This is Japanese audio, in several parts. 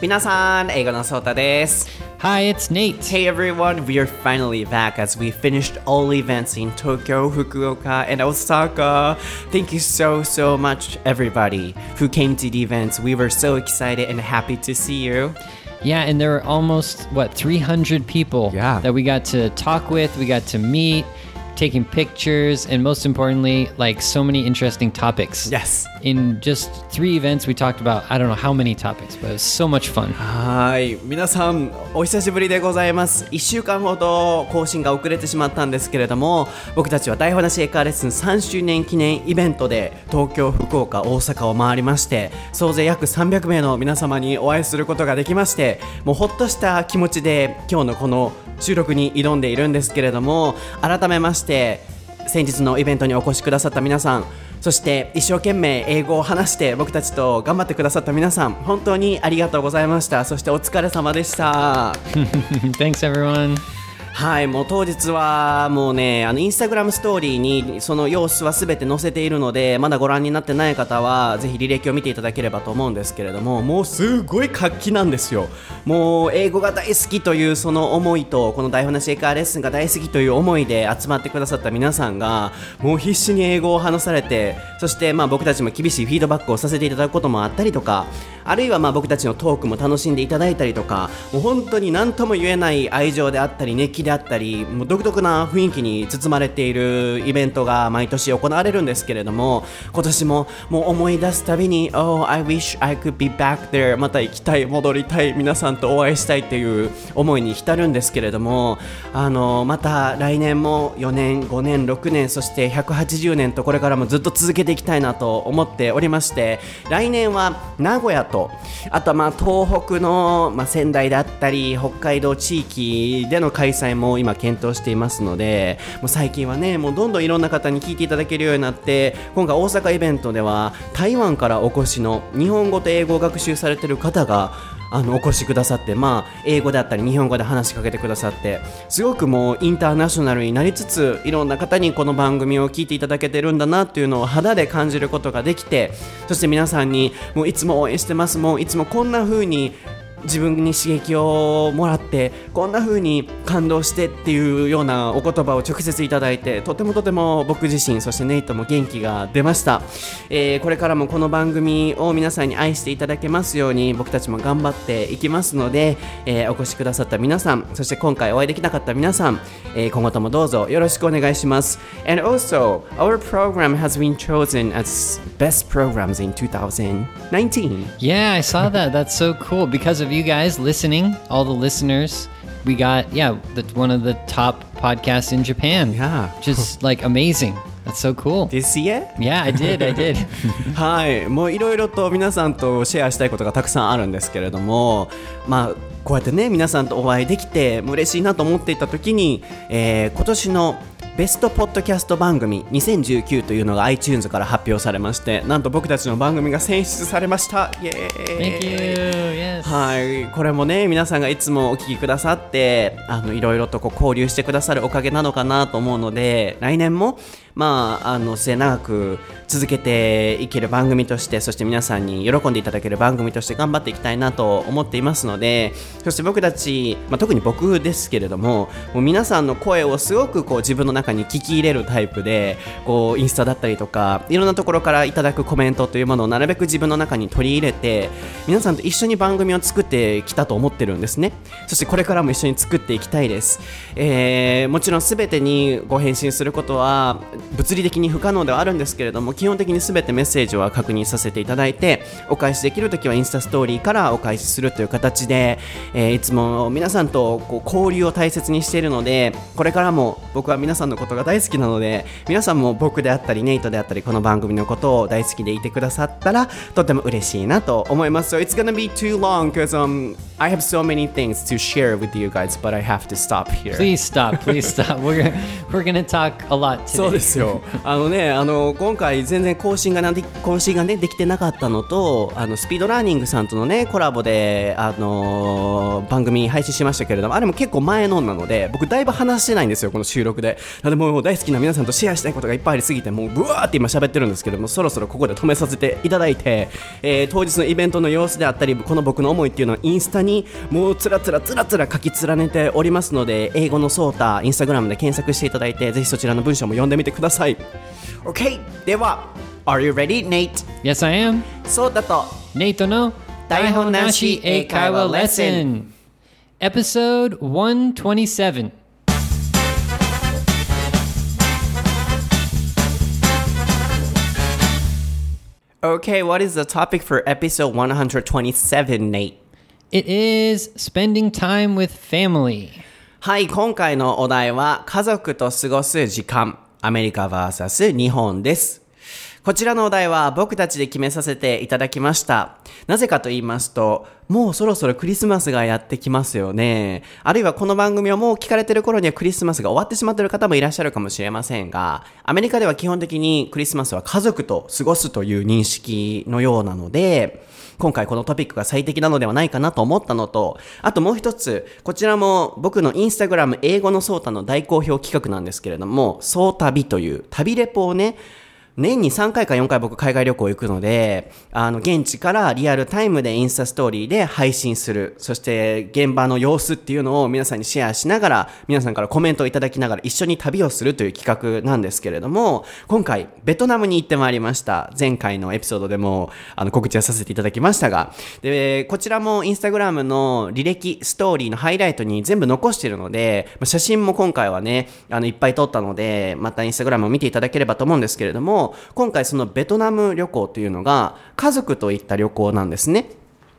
Minasan, it's Nate. Hey everyone, we are finally back as we finished all events in Tokyo, Fukuoka, and Osaka. Thank you so, so much, everybody who came to the events. We were so excited and happy to see you. Yeah, and there were almost, what, 300 people yeah. that we got to talk with, we got to meet taking pictures, and most importantly, like so many interesting topics. Yes. In just three events, we talked about, I don't know how many topics, but it was so much fun. はい皆さんお久しぶりでございます1週間ほど更新が遅れてしまったんですけれども僕たちは台本なし英会話レッスン3周年記念イベントで東京福岡大阪を回りまして総勢約300名の皆様にお会いすることができましてもうほっとした気持ちで今日のこの収録に挑んでいるんですけれども改めまして先日のイベントにお越しくださった皆さんそして一生懸命英語を話して僕たちと頑張ってくださった皆さん本当にありがとうございましたそしてお疲れ様でした Thanks, everyone. はいもう当日はもうねあのインスタグラムストーリーにその様子は全て載せているのでまだご覧になってない方はぜひ履歴を見ていただければと思うんですけれどももうすごい活気なんですよ。もう英語が大好きというその思いとこの台本なし英会話レッスンが大好きという思いで集まってくださった皆さんがもう必死に英語を話されてそしてまあ僕たちも厳しいフィードバックをさせていただくこともあったりとかあるいはまあ僕たちのトークも楽しんでいただいたりとかもう本当に何とも言えない愛情であったり熱気であったりもう独特な雰囲気に包まれているイベントが毎年行われるんですけれども今年ももう思い出すたびに Oh I wish I could be back there また行きたい戻りたい皆さんとお会いしたいっていう思いに浸るんですけれどもあのまた来年も4年5年6年そして180年とこれからもずっと続けていきたいなと思っておりまして来年は名古屋とあとはまあ東北の、まあ、仙台だったり北海道地域での開催も今検討していますのでもう最近はねもうどんどんいろんな方に聞いていただけるようになって今回大阪イベントでは台湾からお越しの日本語と英語を学習されてる方があのお越しくださって、まあ、英語であったり日本語で話しかけてくださってすごくもうインターナショナルになりつついろんな方にこの番組を聞いていただけてるんだなっていうのを肌で感じることができてそして皆さんにもういつも応援してますもういつもこんな風に自分に刺激をもらってこんな風に感動してっていうようなお言葉を直接いただいてとてもとても僕自身そしてネイトも元気が出ました、えーこれからもこの番組を皆さんに愛していただけますように僕たちも頑張っていきますので、えーお越しくださった皆さんそして今回お会いできなかった皆さん、えー今後ともどうぞよろしくお願いします And also our program has been chosen as best programs in 2019 Yeah, I saw that. That's so cool. Because of you guys listening, all the listeners, we got, yeah, the, one of the top podcasts in Japan. Yeah. Just like amazing. That's so cool. This year? Yeah, I did. I did. はい、もういろいろと皆さんとシェアしたいことがたくさんあるんですけれども、まあ、こうやってね皆さんとお会いできて嬉しいなと思っていた時に、えー今年のベストポッドキャスト番組2019というのが iTunes から発表されましてなんと僕たちの番組が選出されましたイエーイ Thank you. Yes. はい、これもね皆さんがいつもお聞きくださってあのいろいろとこう交流してくださるおかげなのかなと思うので来年もまああの末永く続けていける番組としてそして皆さんに喜んでいただける番組として頑張っていきたいなと思っていますのでそして僕たち、まあ、特に僕ですけれどももう皆さんの声をすごくこう自分の中に聞き入れるタイプでこうインスタだったりとかいろんなところからいただくコメントというものをなるべく自分の中に取り入れて皆さんと一緒に番組を作ってきたと思ってるんですね。そしてこれからも一緒に作っていきたいです、えーもちろん全てにご返信することは物理的に不可能ではあるんですけれども基本的に全てメッセージは確認させていただいてお返しできるときはインスタストーリーからお返しするという形で、えーいつも皆さんとこう交流を大切にしているのでこれからも僕は皆さんのことが大好きなので皆さんも僕であったりネイトであったりこの番組のことを大好きでいてくださったらとても嬉しいなと思います So it's gonna be too long because um, I have so many things to share with you guys but I have to stop here Please stop. Please stop. We're we're gonna talk a lot そう today. ですですよ。あのね、あの今回全然更新がなんで更新がねできてなかったのと、あのスピードラーニングさんとのねコラボであの番組配信しましたけれども、あれも結構前のなので、僕だいぶ話してないんですよこの収録で。なのでもう大好きな皆さんとシェアしたいことがいっぱいありすぎて、もうブワーって今喋ってるんですけども、そろそろここで止めさせていただいて、えー当日のイベントの様子であったり、この僕の思いっていうのをインスタにもうつらつらつらつら書き連ねておりますので、英語のソータインスタグラムで検索していただいて、ぜひそちらの文章も読んでみてくだOK! では、Are you ready, Nate? Yes, I am. そうだと。 Nate no Daihon Nashi Eikaiwa Lesson. Episode 127. Okay, what is the topic for episode 127, Nate? It is spending time with family. はい、今回のお題は家族と過ごす時間、 アメリカ vs 日本です。こちらのお題は僕たちで決めさせていただきました。なぜかと言いますと、もうそろそろクリスマスがやってきますよね。あるいはこの番組をもう聞かれてる頃にはクリスマスが終わってしまってる方もいらっしゃるかもしれませんが、アメリカでは基本的にクリスマスは家族と過ごすという認識のようなので、今回このトピックが最適なのではないかなと思ったのと、あともう一つ、こちらも僕のインスタグラム英語のソータの大好評企画なんですけれども、ソー旅という旅レポをね、年に3回か4回僕海外旅行行くので、あの、現地からリアルタイムでインスタストーリーで配信する。そして現場の様子っていうのを皆さんにシェアしながら、皆さんからコメントをいただきながら一緒に旅をするという企画なんですけれども、今回ベトナムに行ってまいりました。前回のエピソードでもあの告知はさせていただきましたが、で、こちらもインスタグラムの履歴、ストーリーのハイライトに全部残しているので、写真も今回はね、あの、いっぱい撮ったので、またインスタグラムを見ていただければと思うんですけれども、今回そのベトナム旅行というのが、家族といった旅行なんですね。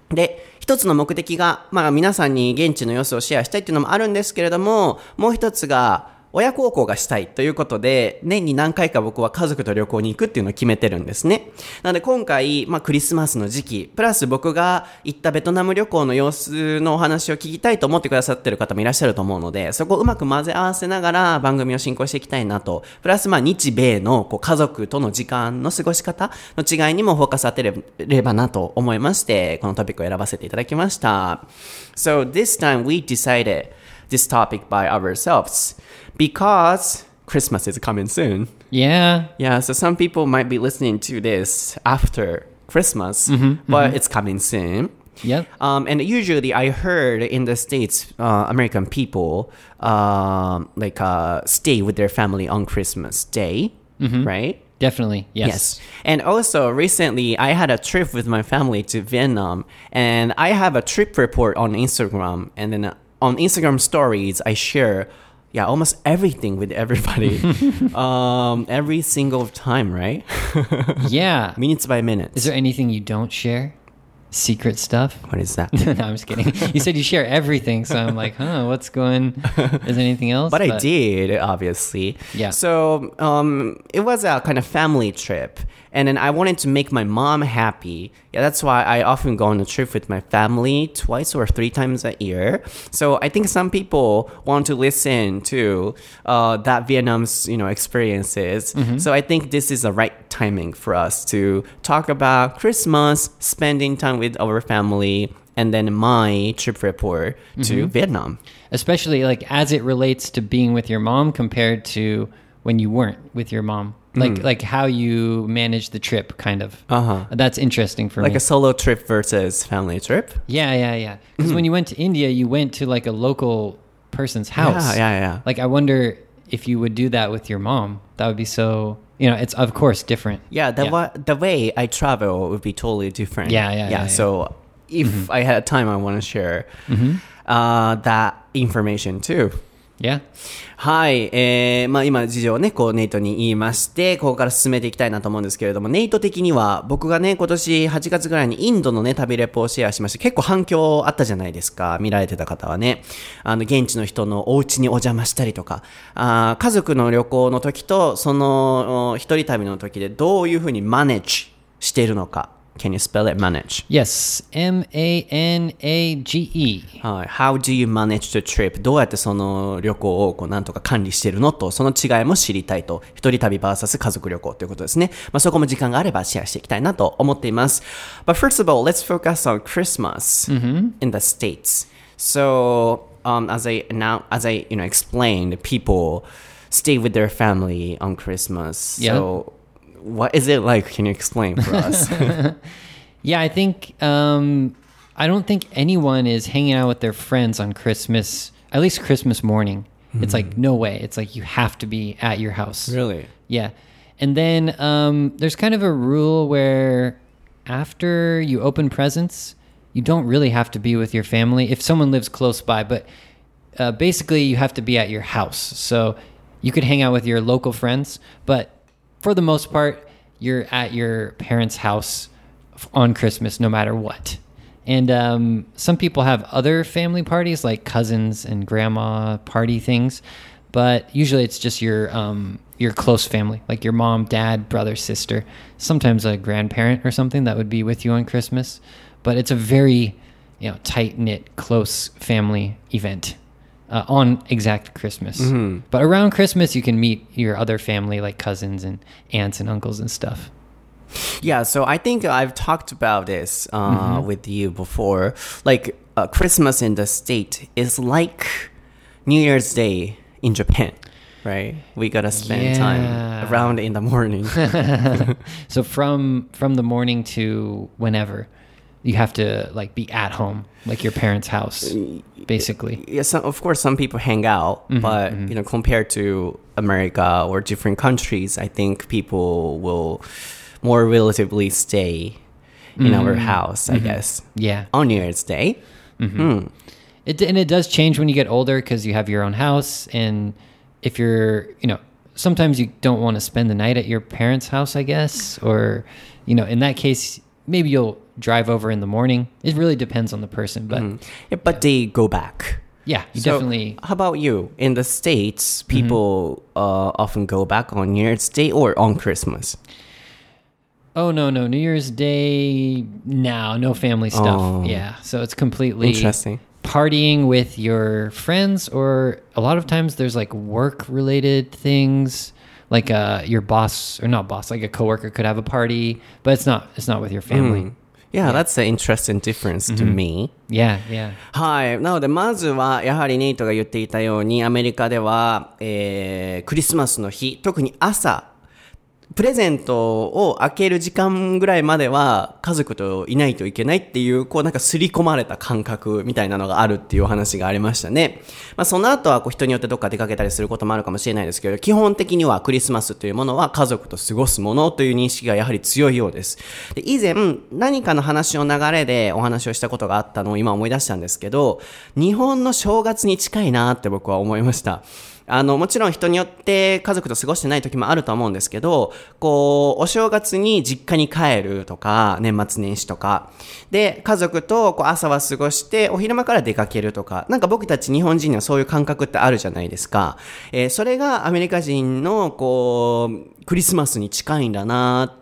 で、一つの目的が、まあ皆さんに現地の様子をシェアしたいっていうのもあるんですけれども、もう一つが、親孝行がしたいということで、年に何回か僕は家族と旅行に行くっていうのを決めてるんですね。なので今回、まあクリスマスの時期、プラス僕が行ったベトナム旅行の様子のお話を聞きたいと思ってくださってる方もいらっしゃると思うので、そこをうまく混ぜ合わせながら番組を進行していきたいなと。プラスまあ日米のこう家族との時間の過ごし方の違いにもフォーカス当てればなと思いまして、このトピックを選ばせていただきました。So this time we decided this topic by ourselves because Christmas is coming soon. Yeah. Yeah, so some people might be listening to this after Christmas, but it's coming soon. Yep. Um, and usually, I heard in the states, uh, American people um, like uh, stay with their family on Christmas Day, right? Definitely. Yes. Yes. And also recently I had a trip with my family to Vietnam and I have a trip report on Instagram and then on Instagram stories I share yeah, almost everything with everybody. um, every single time, right? Yeah. Minutes by minutes. Is there anything you don't share? Secret stuff? what is that? no, I'm just kidding. You said you share everything, so I'm like, huh, what's going? Is there anything else? But I did, obviously. Yeah. So um, it was a kind of family trip. And then I wanted to make my mom happy. Yeah, that's why I often go on a trip with my family twice or three times a year. So I think some people want to listen to uh, that Vietnam's you know experiences. So I think this is the right timing for us to talk about Christmas, spending time with our family, and then my trip report to Vietnam. especially like as it relates to being with your mom compared to when you weren't with your mom. Like like how you manage the trip, kind of. Hmm. Uh-huh. That's interesting for Like me. Like a solo trip versus family trip. yeah, yeah, yeah. Because when you went to India, you went to like a local person's house. Yeah, yeah, yeah. Like I wonder if you would do that with your mom. That would be so. You know, it's of course different. Yeah, the wa- the way I travel would be totally different. Yeah, yeah, yeah, yeah. So if I had time, I want to share uh, that information too. Yeah. はい、えー、まあ今事情をね、こうネイトに言いまして、ここから進めていきたいなと思うんですけれども、ネイト的には僕がね、今年8月ぐらいにインドのね、旅レポをシェアしまして、結構反響あったじゃないですか、見られてた方はね。あの、現地の人のお家にお邪魔したりとか、あ家族の旅行の時と、その、一人旅の時でどういうふうにマネージしているのか。っ Can you spell it manage? Yes, M A N A G E. はい。How do you manage the trip? どうやってその旅行をこうなんとか管理してるのと、その違いも知りたいと。一人旅 VS 家族旅行ということですね。まあそこも時間があればシェアしていきたいなと思っています。But first of all, let's focus on Christmas in the States. So, um, as I now, as I, you know, explained, people stay with their family on Christmas. Yeah. So, what is it like? Can you explain for us? Yeah, I think um, I don't think anyone is hanging out with their friends on Christmas. At least Christmas morning. It's like no way. It's like you have to be at your house. really? Yeah. And then um, there's kind of a rule where after you open presents, you don't really have to be with your family if someone lives close by, but uh, basically you have to be at your house. So you could hang out with your local friends, but for the most part, you're at your parents' house on Christmas no matter what. And um, some people have other family parties like cousins and grandma party things, but usually it's just your um, your close family, like your mom, dad, brother, sister, sometimes a grandparent or something that would be with you on Christmas. But it's a very you know tight knit, close family event uh, on exact Christmas. But around Christmas, you can meet your other family, like cousins and aunts and uncles and stuff. Yeah, so I think I've talked about this uh, with you before. Like uh, Christmas in the state is like New Year's Day in Japan, right? We gotta spend Yeah. time around in the morning. So from from the morning to whenever, you have to like be at home, like your parents' house, basically. yeah, some, of course, some people hang out, mm-hmm, but mm-hmm. you know, compared to America or different countries, I think people will more relatively stay in mm-hmm. our house. I guess Yeah. on New Year's Day. Hmm. It and it does change when you get older because you have your own house, and if you're, you know, sometimes you don't want to spend the night at your parents' house, I guess, or, you know, in that case, maybe you'll drive over in the morning. It really depends on the person, but Yeah, but they go back. yeah, you So, definitely. How about you? In the States, people uh, often go back on New Year's Day or on Christmas. Oh no, no, New Year's Day now, no family stuff. Oh. Yeah, so it's completely Interesting. partying with your friends, or a lot of times there's like work related things. Like uh, your boss or not boss, like a coworker could have a party, but it's not. It's not with your family. Yeah, that's an interesting difference to me. Yeah, yeah. はい。なので、まずは、やはりネイトが言っていたように、アメリカでは、えー、クリスマスの日、特に朝、プレゼントを開ける時間ぐらいまでは家族といないといけないっていう、こうなんか刷り込まれた感覚みたいなのがあるっていうお話がありましたね。まあその後はこう人によってどっか出かけたりすることもあるかもしれないですけど、基本的にはクリスマスというものは家族と過ごすものという認識がやはり強いようです。で以前何かの話の流れでお話をしたことがあったのを今思い出したんですけど、日本の正月に近いなって僕は思いました。あの、もちろん人によって家族と過ごしてない時もあると思うんですけど、こう、お正月に実家に帰るとか、年末年始とか、で、家族とこう朝は過ごして、お昼間から出かけるとか、なんか僕たち日本人にはそういう感覚ってあるじゃないですか。えーそれがアメリカ人の、こう、クリスマスに近いんだな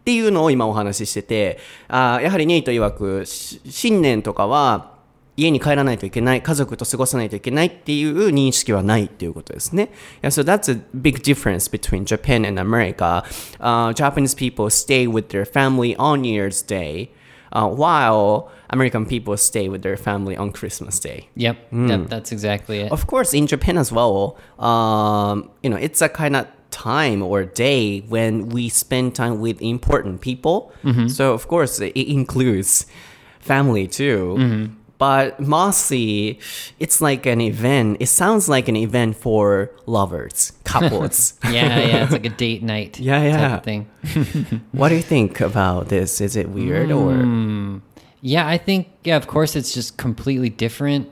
っていうのを今お話ししてて、あーやはりネイト曰く、新年とかは、家に帰らないといけない、家族と過ごさないといけないっていう認識はないっていうことですね。Yeah, so that's a big difference between Japan and America. Uh, Japanese people stay with their family on New Year's Day, uh, while American people stay with their family on Christmas Day. Yep, that, that's exactly it. Of course, in Japan as well, um, you know, it's a kind of time or day when we spend time with important people. So, of course, it includes family too. But mostly, it's like an event. It sounds like an event for lovers, couples. yeah, yeah, it's like a date night Yeah, type yeah. of thing. what do you think about this? Is it weird or? Hmm. Yeah, I think yeah, of course it's just completely different,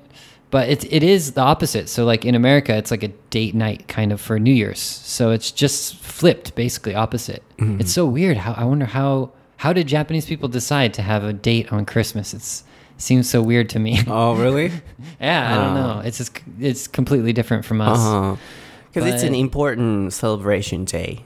but it it is the opposite. So like in America, it's like a date night kind of for New Year's. So it's just flipped, basically opposite. Mm-hmm. It's so weird. How I wonder how how did Japanese people decide to have a date on Christmas? It's seems so weird to me. Oh, really? yeah, I don't know. Ah. It's just it's completely different from us. Uh-huh. Because it's an important celebration day.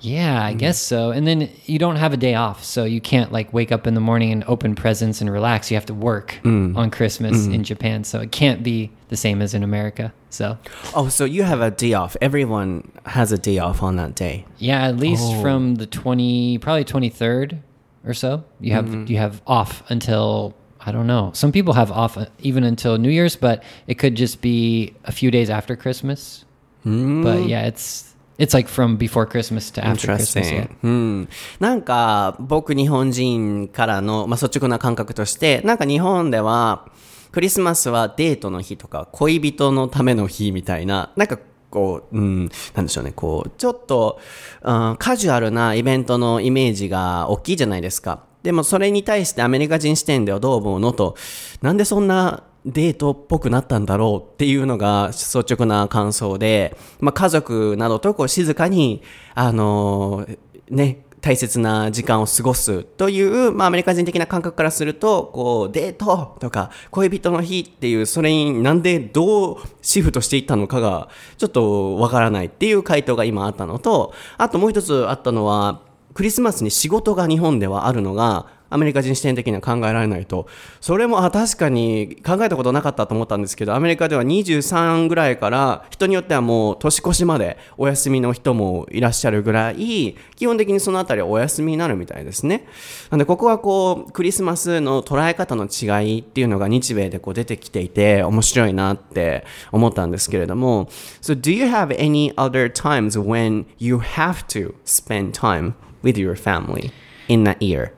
Yeah, I mm. guess so. And then you don't have a day off, so you can't like wake up in the morning and open presents and relax. You have to work mm. on Christmas mm. in Japan, so it can't be the same as in America. So, Oh, so you have a day off. Everyone has a day off on that day. yeah, at least Oh. from the 20 probably 23rd or so, you have Mm-hmm. you have off until I don't know. Some people have off uh, even until New Year's, but it could just be a few days after Christmas. Mm. But yeah, it's it's like from before Christmas to after Christmas. Yeah. うん。なんか、僕日本人からの、まあ、率直な感覚として、なんか日本では、クリスマスはデートの日とか、恋人のための日みたいな、なんか、こう、うん、なんでしょうね、こう、ちょっと、うん、カジュアルなイベントのイメージが大きいじゃないですか。でもそれに対してアメリカ人視点ではどう思うの？と、なんでそんなデートっぽくなったんだろうっていうのが率直な感想で、まあ、家族などとこう静かに、あのーね、大切な時間を過ごすという、まあ、アメリカ人的な感覚からすると、こう、デートとか、恋人の日っていう、それになんでどうシフトしていったのかが、ちょっとわからないっていう回答が今あったのと、あともう一つあったのは、クリスマスに仕事が日本ではあるのが、アメリカ人視点的には考えられないと。それも、あ、確かに考えたことなかったと思ったんですけど、アメリカでは23ぐらいから、人によってはもう年越しまでお休みの人もいらっしゃるぐらい、基本的にそのあたりはお休みになるみたいですね。なんで、ここはこう、クリスマスの捉え方の違いっていうのが日米でこう出てきていて、面白いなって思ったんですけれども、So do you have any other times when you have to spend time with your family in that year?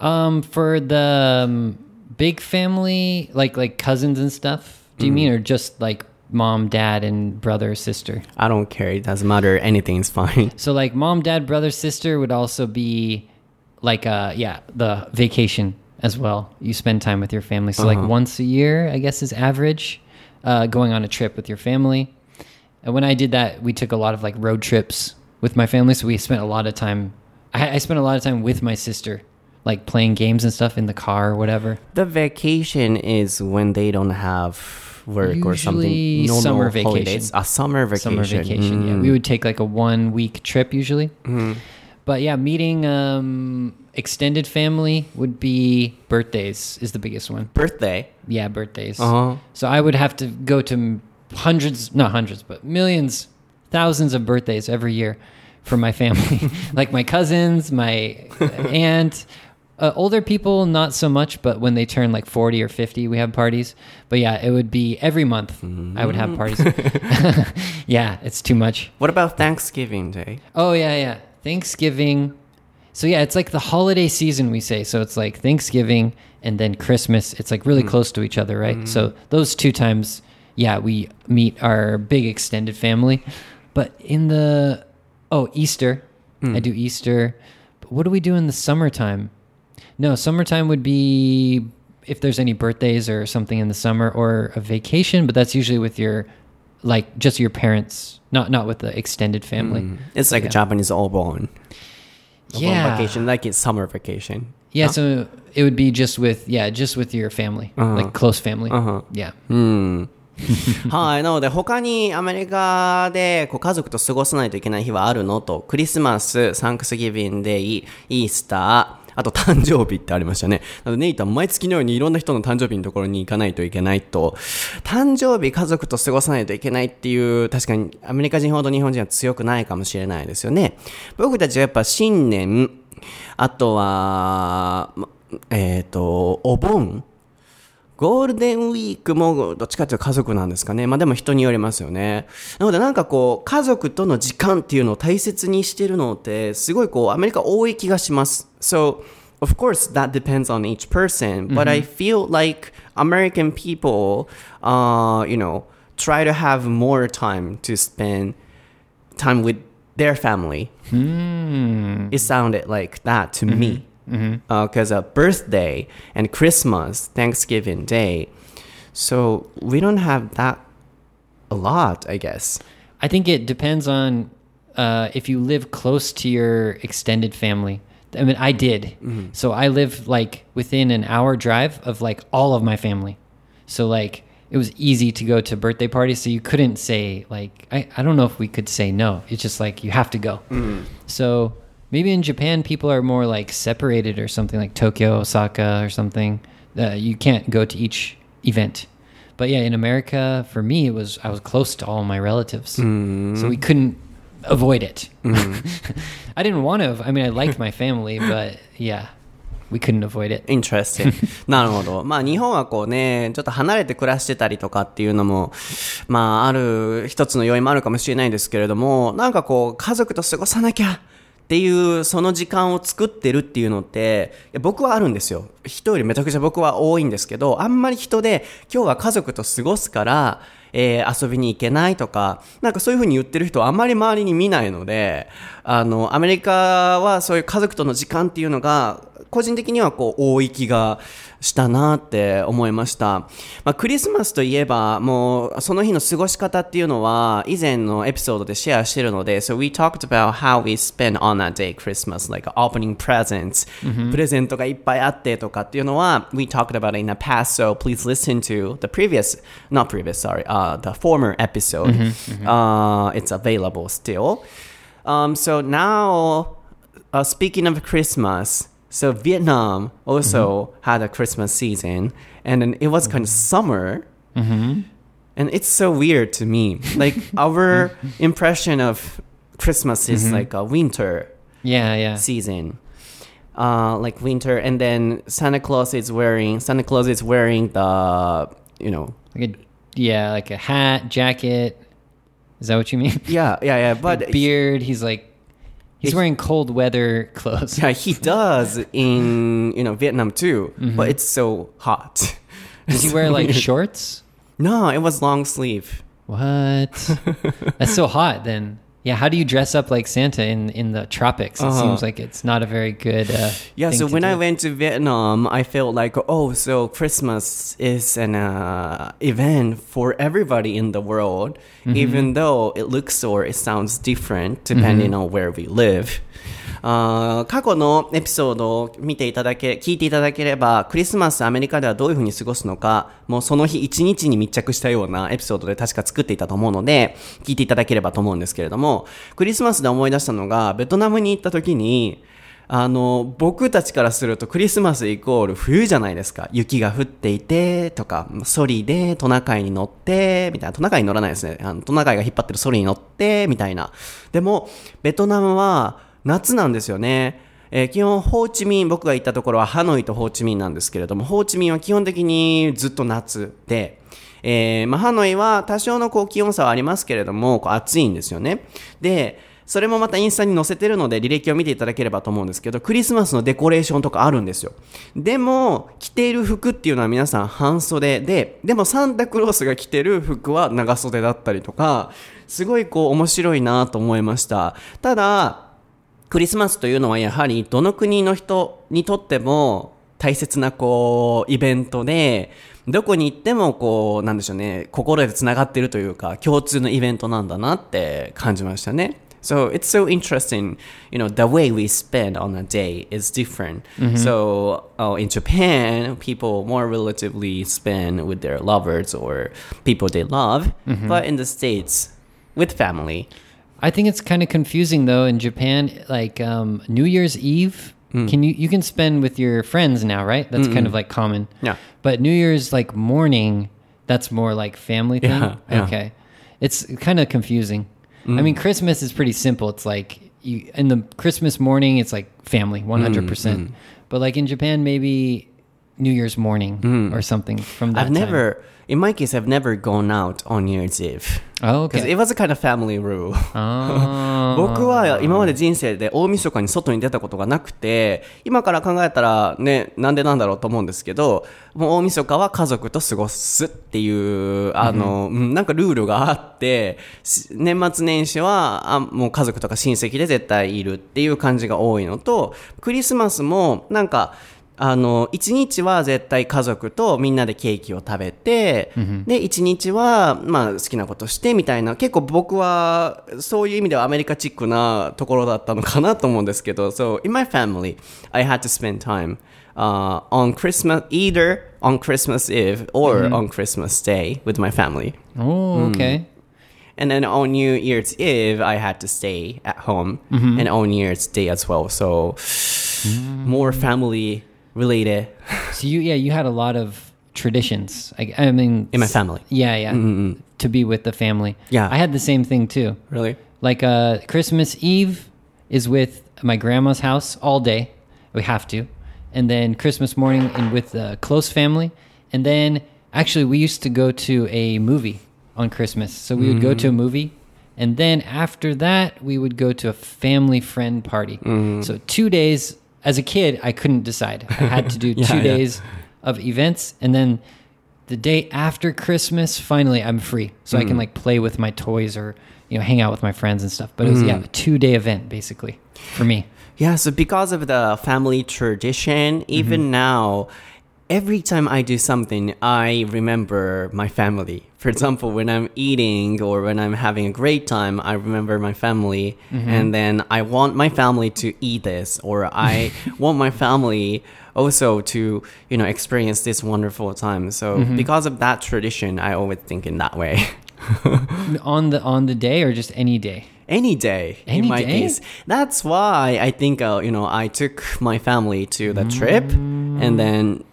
Um, for the um, big family, like like cousins and stuff. Do you mean, or just like mom, dad, and brother, sister? I don't care. It doesn't matter. Anything is fine. So like mom, dad, brother, sister would also be like uh yeah the vacation as well. You spend time with your family. So like once a year, I guess is average. Uh, going on a trip with your family. And when I did that, we took a lot of like road trips with my family. So we spent a lot of time. I, I spent a lot of time with my sister, like playing games and stuff in the car or whatever. The vacation is when they don't have work or something. Usually Normal summer vacation. holidays. A summer vacation. summer vacation. Yeah, Mm. we would take like a one week trip usually. But yeah, meeting um, extended family would be birthdays is the biggest one. Birthday. Yeah, birthdays. Uh-huh. So I would have to go to hundreds, not hundreds, but millions, thousands of birthdays every year for my family, like my cousins, my aunt. Uh, older people, not so much, but when they turn like 40 or 50, we have parties. But yeah, it would be every month I would have mm. parties. yeah, it's too much. What about Thanksgiving Day? Oh, yeah, yeah. Thanksgiving. So yeah, it's like the holiday season, we say. So it's like Thanksgiving and then Christmas. It's like really mm. close to each other, right? So mm. those two times, yeah, we meet our big extended family. But in the, oh, Easter, I do Easter. But what do we do in the summertime? No, summertime would be if there's any birthdays or something in the summer or a vacation, but that's usually with your, like, just your parents, not not with the extended family. Mm. It's like Yeah. a Japanese Obon. Yeah. vacation, like it's summer vacation. Yeah, so it would be just with yeah, just with your family, like uh-huh. close family. Uh-huh. Yeah. うん。はい。なので、他にアメリカでこう家族と過ごさないといけない日はあるのと、クリスマス、サンクスギビンデイ、イースター、あと誕生日ってありましたね。なので、ネイタ毎月のようにいろんな人の誕生日のところに行かないといけないと、誕生日家族と過ごさないといけないっていう、確かにアメリカ人ほど日本人は強くないかもしれないですよね。僕たちはやっぱ新年、あとは、えっ、と、お盆ゴールデンウィークもどっちかというと家族なんですかね。まあでも人によりますよね。なのでなんかこう、家族との時間っていうのを大切にしてるのって、すごいこう、アメリカ多い気がします。So, of course, that depends on each person, but I feel like American people, uh, you know, try to have more time to spend time with their family. It sounded like that to me. Mm-hmm. Uh, because a birthday and Christmas, Thanksgiving Day. So we don't have that a lot, I guess. I think it depends on uh, if you live close to your extended family. I mean, I did. Mm-hmm. So I live like within an hour drive of like all of my family. So like it was easy to go to birthday parties, so you couldn't say like I, I don't know if we could say no. It's just like you have to go. Mm-hmm. So maybe in Japan people are more like separated or something like Tokyo, Osaka or something. Uh, you can't go to each event. But yeah, in America, for me, it was I was close to all my relatives, so we couldn't avoid it. I didn't want to. I mean, I liked my family, but yeah, we couldn't avoid it. Interesting. なるほど。まあ日本はこうね、ちょっと離れて暮らしてたりとかっていうのも、まあある一つの要因もあるかもしれないですけれども、なんかこう家族と過ごさなきゃ っていうその時間を作ってるっていうのって、僕はあるんですよ。人よりめちゃくちゃ僕は多いんですけど、あんまり人で今日は家族と過ごすから、えー遊びに行けないとか、なんかそういう風に言ってる人はあんまり周りに見ないので、あの、アメリカはそういう家族との時間っていうのが、個人的にはこう、多い気がしたなって思いました。まあ、クリスマスといえば、もう、その日の過ごし方っていうのは、以前のエピソードでシェアしてるので、so we talked about how we spend on that day Christmas, like opening presents, プレゼントがいっぱいあってとかっていうのは、we talked about it in the past, so please listen to the previous, not previous, sorry, uh, the former episode. Uh, it's available still. Um, so now, uh, speaking of Christmas, so Vietnam also mm-hmm. had a Christmas season, and then it was kind of summer. Mm-hmm. And it's so weird to me. Like our impression of Christmas is mm-hmm. like a winter Yeah, yeah. season. Uh, like winter, and then Santa Claus is wearing Santa Claus is wearing the you know Like a yeah, like a hat, jacket. Is that what you mean? yeah yeah yeah but beard. He's like he's wearing cold weather clothes. Yeah, he does in you know Vietnam too, mm-hmm. but it's so hot. Does he wear like shorts? no, it was long sleeve. What? That's so hot. Then yeah, how do you dress up like Santa in in the tropics? It Uh-huh. seems like it's not a very good. Uh, Yeah, so when I went to Vietnam, I felt like, oh, so Christmas is an uh, event for everybody in the world, even though it looks or it sounds different depending on where we live. あ過去のエピソードを見ていただけ、聞いていただければ、クリスマスアメリカではどういう風に過ごすのか、もうその日一日に密着したようなエピソードで確か作っていたと思うので、聞いていただければと思うんですけれども、クリスマスで思い出したのが、ベトナムに行った時に、あの、僕たちからするとクリスマスイコール冬じゃないですか。雪が降っていて、とか、ソリでトナカイに乗って、みたいな。トナカイに乗らないですね。あのトナカイが引っ張ってるソリに乗って、みたいな。でも、ベトナムは夏なんですよね。えー基本、ホーチミン、僕が行ったところはハノイとホーチミンなんですけれども、ホーチミンは基本的にずっと夏で、えーまあ、ハノイは多少のこう気温差はありますけれども、こう暑いんですよね。で、それもまたインスタに載せてるので履歴を見ていただければと思うんですけど、クリスマスのデコレーションとかあるんですよ。でも、着ている服っていうのは皆さん半袖で、でもサンタクロースが着てる服は長袖だったりとか、すごいこう面白いなと思いました。ただ、クリスマスというのはやはりどの国の人にとっても大切なこうイベントで、どこに行ってもこうなんでしょうね、心で繋がっているというか共通のイベントなんだなって感じましたね。So it's so interesting, you know, the way we spend on a day is different. So uh, in Japan, people more relatively spend with their lovers or people they love, but in the States, with family. I think it's kind of confusing though in Japan. Like um, New Year's Eve, mm. can you you can spend with your friends now, right? That's kind of like common. Yeah. But New Year's like morning, that's more like family thing. Yeah, yeah. Okay, it's kind of confusing. I mean, mm. Christmas is pretty simple. It's like you in the Christmas morning, it's like family, one hundred percent. Mm, but like in Japan, maybe New Year's morning or something from that. I've time. never, in my case, I've never gone out on New Year's Eve. Oh, okay. it was a kind of family rule. 僕は今まで人生で大晦日に外に出たことがなくて、今から考えたらね、なんでなんだろうと思うんですけど、もう大晦日は家族と過ごすっていう、あの、うんなんかルールがあって、し年末年始は、あもう家族とか親戚で絶対いるっていう感じが多いのと、クリスマスもなんか、あの、一日は絶対家族とみんなでケーキを食べて、で、一日は、まあ、好きなことしてみたいな、結構僕は、そういう意味ではアメリカチックなところだったのかなと思うんですけど、so, in my family, I had to spend time uh, on Christmas, either on Christmas Eve or on Christmas Day with my family. Oh, okay. And then on New Year's Eve, I had to stay at home, and on New Year's Day as well. So, more family related So you, yeah, you had a lot of traditions. I, I mean, in my family. Yeah, yeah. Mm-hmm, mm-hmm. To be with the family. Yeah. I had the same thing too. Really? Like uh, Christmas Eve is with my grandma's house all day. We have to. And then Christmas morning and with the close family. And then actually, we used to go to a movie on Christmas. So we would go to a mm-hmm. movie. And then after that, we would go to a family friend party. So two days. As a kid, I couldn't decide. I had to do Yeah, two yeah. days of events. And then the day after Christmas, finally I'm free. So I can hmm. like play with my toys or, you know, hang out with my friends and stuff. But it was, hmm. yeah, a two day event basically for me. Yeah, so because of the family tradition, mm-hmm. even now, every time I do something, I remember my family. For example, when I'm eating or when I'm having a great time, I remember my family, mm-hmm. and then I want my family to eat this, or I want my family also to you know experience this wonderful time. So mm-hmm. because of that tradition, I always think in that way. On the on the day or just any day? Any day, Any in my day? case. That's why I think, uh, you know, I took my family to the trip and mm. then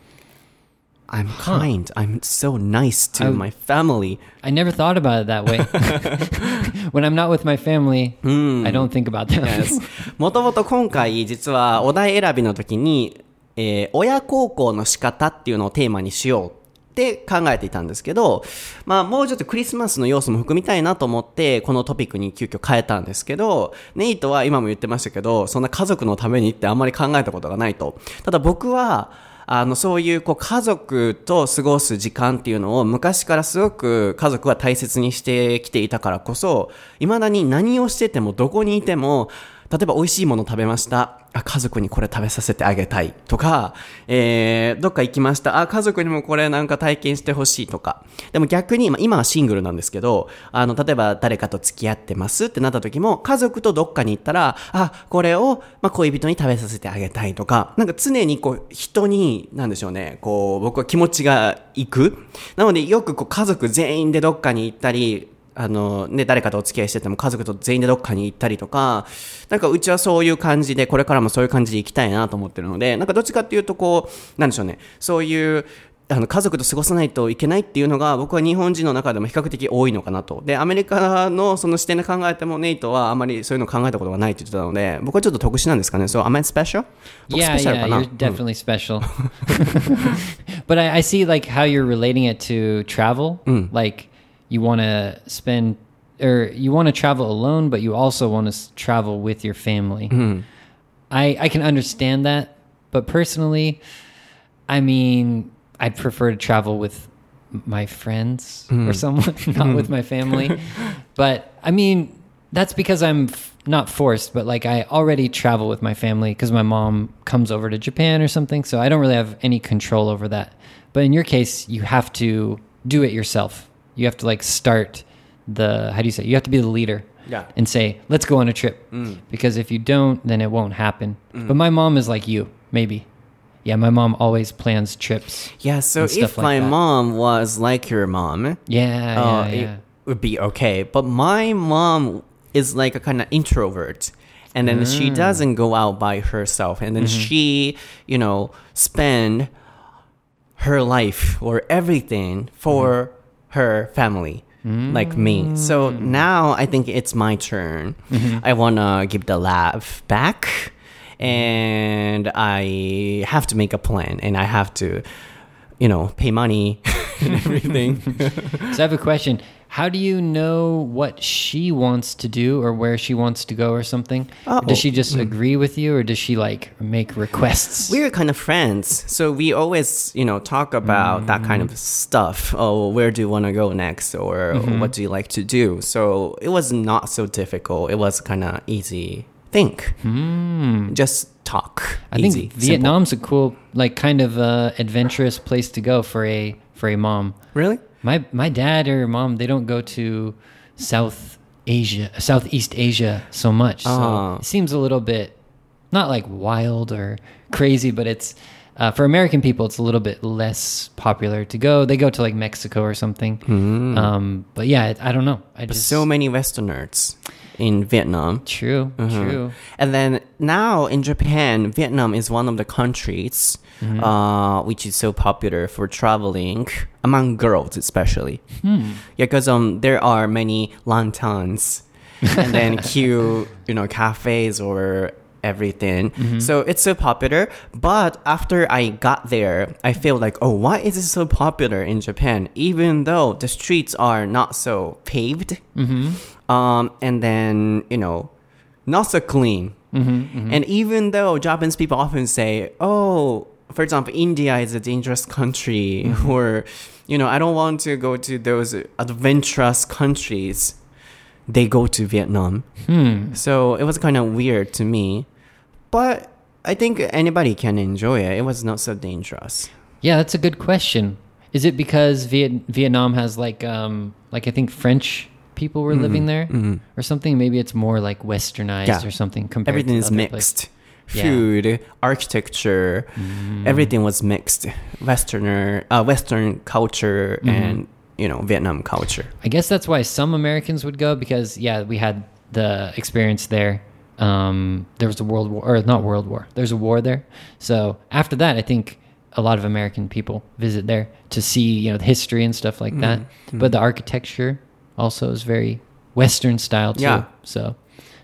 I'm kind. I'm so nice to I- my family. I never thought about it that way. when I'm not with my family, I don't think about that. Yes. もともと今回実はお題選びの時に、えー親孝行の仕方っていうのをテーマにしようって考えていたんですけど、まあもうちょっとクリスマスの要素も含みたいなと思って、このトピックに急遽変えたんですけど、ネイトは今も言ってましたけど、そんな家族のためにってあんまり考えたことがないと。ただ僕は、あの、そういう、こう、家族と過ごす時間っていうのを昔からすごく家族は大切にしてきていたからこそ、未だに何をしててもどこにいても、例えば美味しいもの食べました。あ、家族にこれ食べさせてあげたいとか、えー、どっか行きました。あ、家族にもこれなんか体験してほしいとか。でも逆に、まあ今はシングルなんですけど、あの、例えば誰かと付き合ってますってなった時も、家族とどっかに行ったら、あ、これを、まあ恋人に食べさせてあげたいとか、なんか常にこう、人に、なんでしょうね、こう、僕は気持ちが行く。なのでよくこう、家族全員でどっかに行ったり、あの、ね、誰かとお付き合いしてても家族と全員でどっかに行ったりとか、なんかうちはそういう感じで、これからもそういう感じで行きたいなと思ってるので、なんかどっちかっていうとこう、なんでしょうね、そういう、あの家族と過ごさないといけないっていうのが僕は日本人の中でも比較的多いのかなと。で、アメリカのその視点で考えてもネイトはあまりそういうの考えたことがないって言ってたので、僕はちょっと特殊なんですかね。そう、am I special? 僕 Yeah, スペシャル yeah, かな you're definitely special. but I, I see like how you're relating it to travel. Like you want to spend or you want to travel alone, but you also want to travel with your family. Mm-hmm. I I can understand that, but personally, I mean, I prefer to travel with my friends or mm-hmm. someone, not mm-hmm. with my family. but I mean, that's because I'm f- not forced, but like I already travel with my family because my mom comes over to Japan or something. So I don't really have any control over that. But in your case, you have to do it yourself. You have to like start the, how do you say, it? you have to be the leader Yeah. and say, let's go on a trip. Because if you don't, then it won't happen. But my mom is like you, maybe. Yeah, my mom always plans trips. Yeah, so if like my that. mom was like your mom, Yeah, uh, yeah, it yeah. would be okay. But my mom is like a kind of introvert. And then she Mm. doesn't go out by herself. And then Mm-hmm. she, you know, spend her life or everything for Mm-hmm. Her family. Like me. So Mm. now I think it's my turn. Mm-hmm. I want to give the laugh back. And I have to make a plan. And I have to, you know, pay money and everything. So I have a question. How do you know what she wants to do or where she wants to go or something? Or Oh. Does she just agree with you or does she like make requests? we're kind of friends so we always you know talk about that kind of mm. stuff oh where do you want to go next or mm-hmm. what do you like to do so it was not so difficult it was kind of easy think hmm. just talk. I Easy, think simple. Vietnam's a cool, like, kind of uh, adventurous place to go for a for a mom. Really? My my dad or mom, they don't go to South Asia, Southeast Asia so much. So Ah. it seems a little bit not like wild or crazy, but it's uh, for American people, it's a little bit less popular to go. They go to like Mexico or something. Um, but yeah, it, I don't know. I But just so many Westerners in Vietnam. true, true. And then now in Japan, Vietnam is one of the countries uh, which is so popular for traveling among girls, especially. Yeah, because um, there are many lanterns and then cute, you know, cafes or everything. So it's so popular. But after I got there, I feel like, oh, why is it so popular in Japan? Even though the streets are not so paved, um, and then you know, not so clean. And even though Japanese people often say, oh, for example, India is a dangerous country, mm-hmm. or, you know, I don't want to go to those adventurous countries, they go to Vietnam. Hmm. So it was kind of weird to me. But I think anybody can enjoy it. It was not so dangerous. Yeah, that's a good question. Is it because Viet- Vietnam has like um like I think French people were living mm-hmm. there mm-hmm. or something? Maybe it's more like westernized Yeah. or something compared Everything to is other mixed. places. Yeah. Food, architecture, everything was mixed. Westerner, uh, Western culture and you know Vietnam culture. I guess that's why some Americans would go because yeah, we had the experience there. Um, there was a world war, or not world war. There's a war there. So after that, I think a lot of American people visit there to see you know the history and stuff like that. But the architecture also is very Western style too. Yeah. So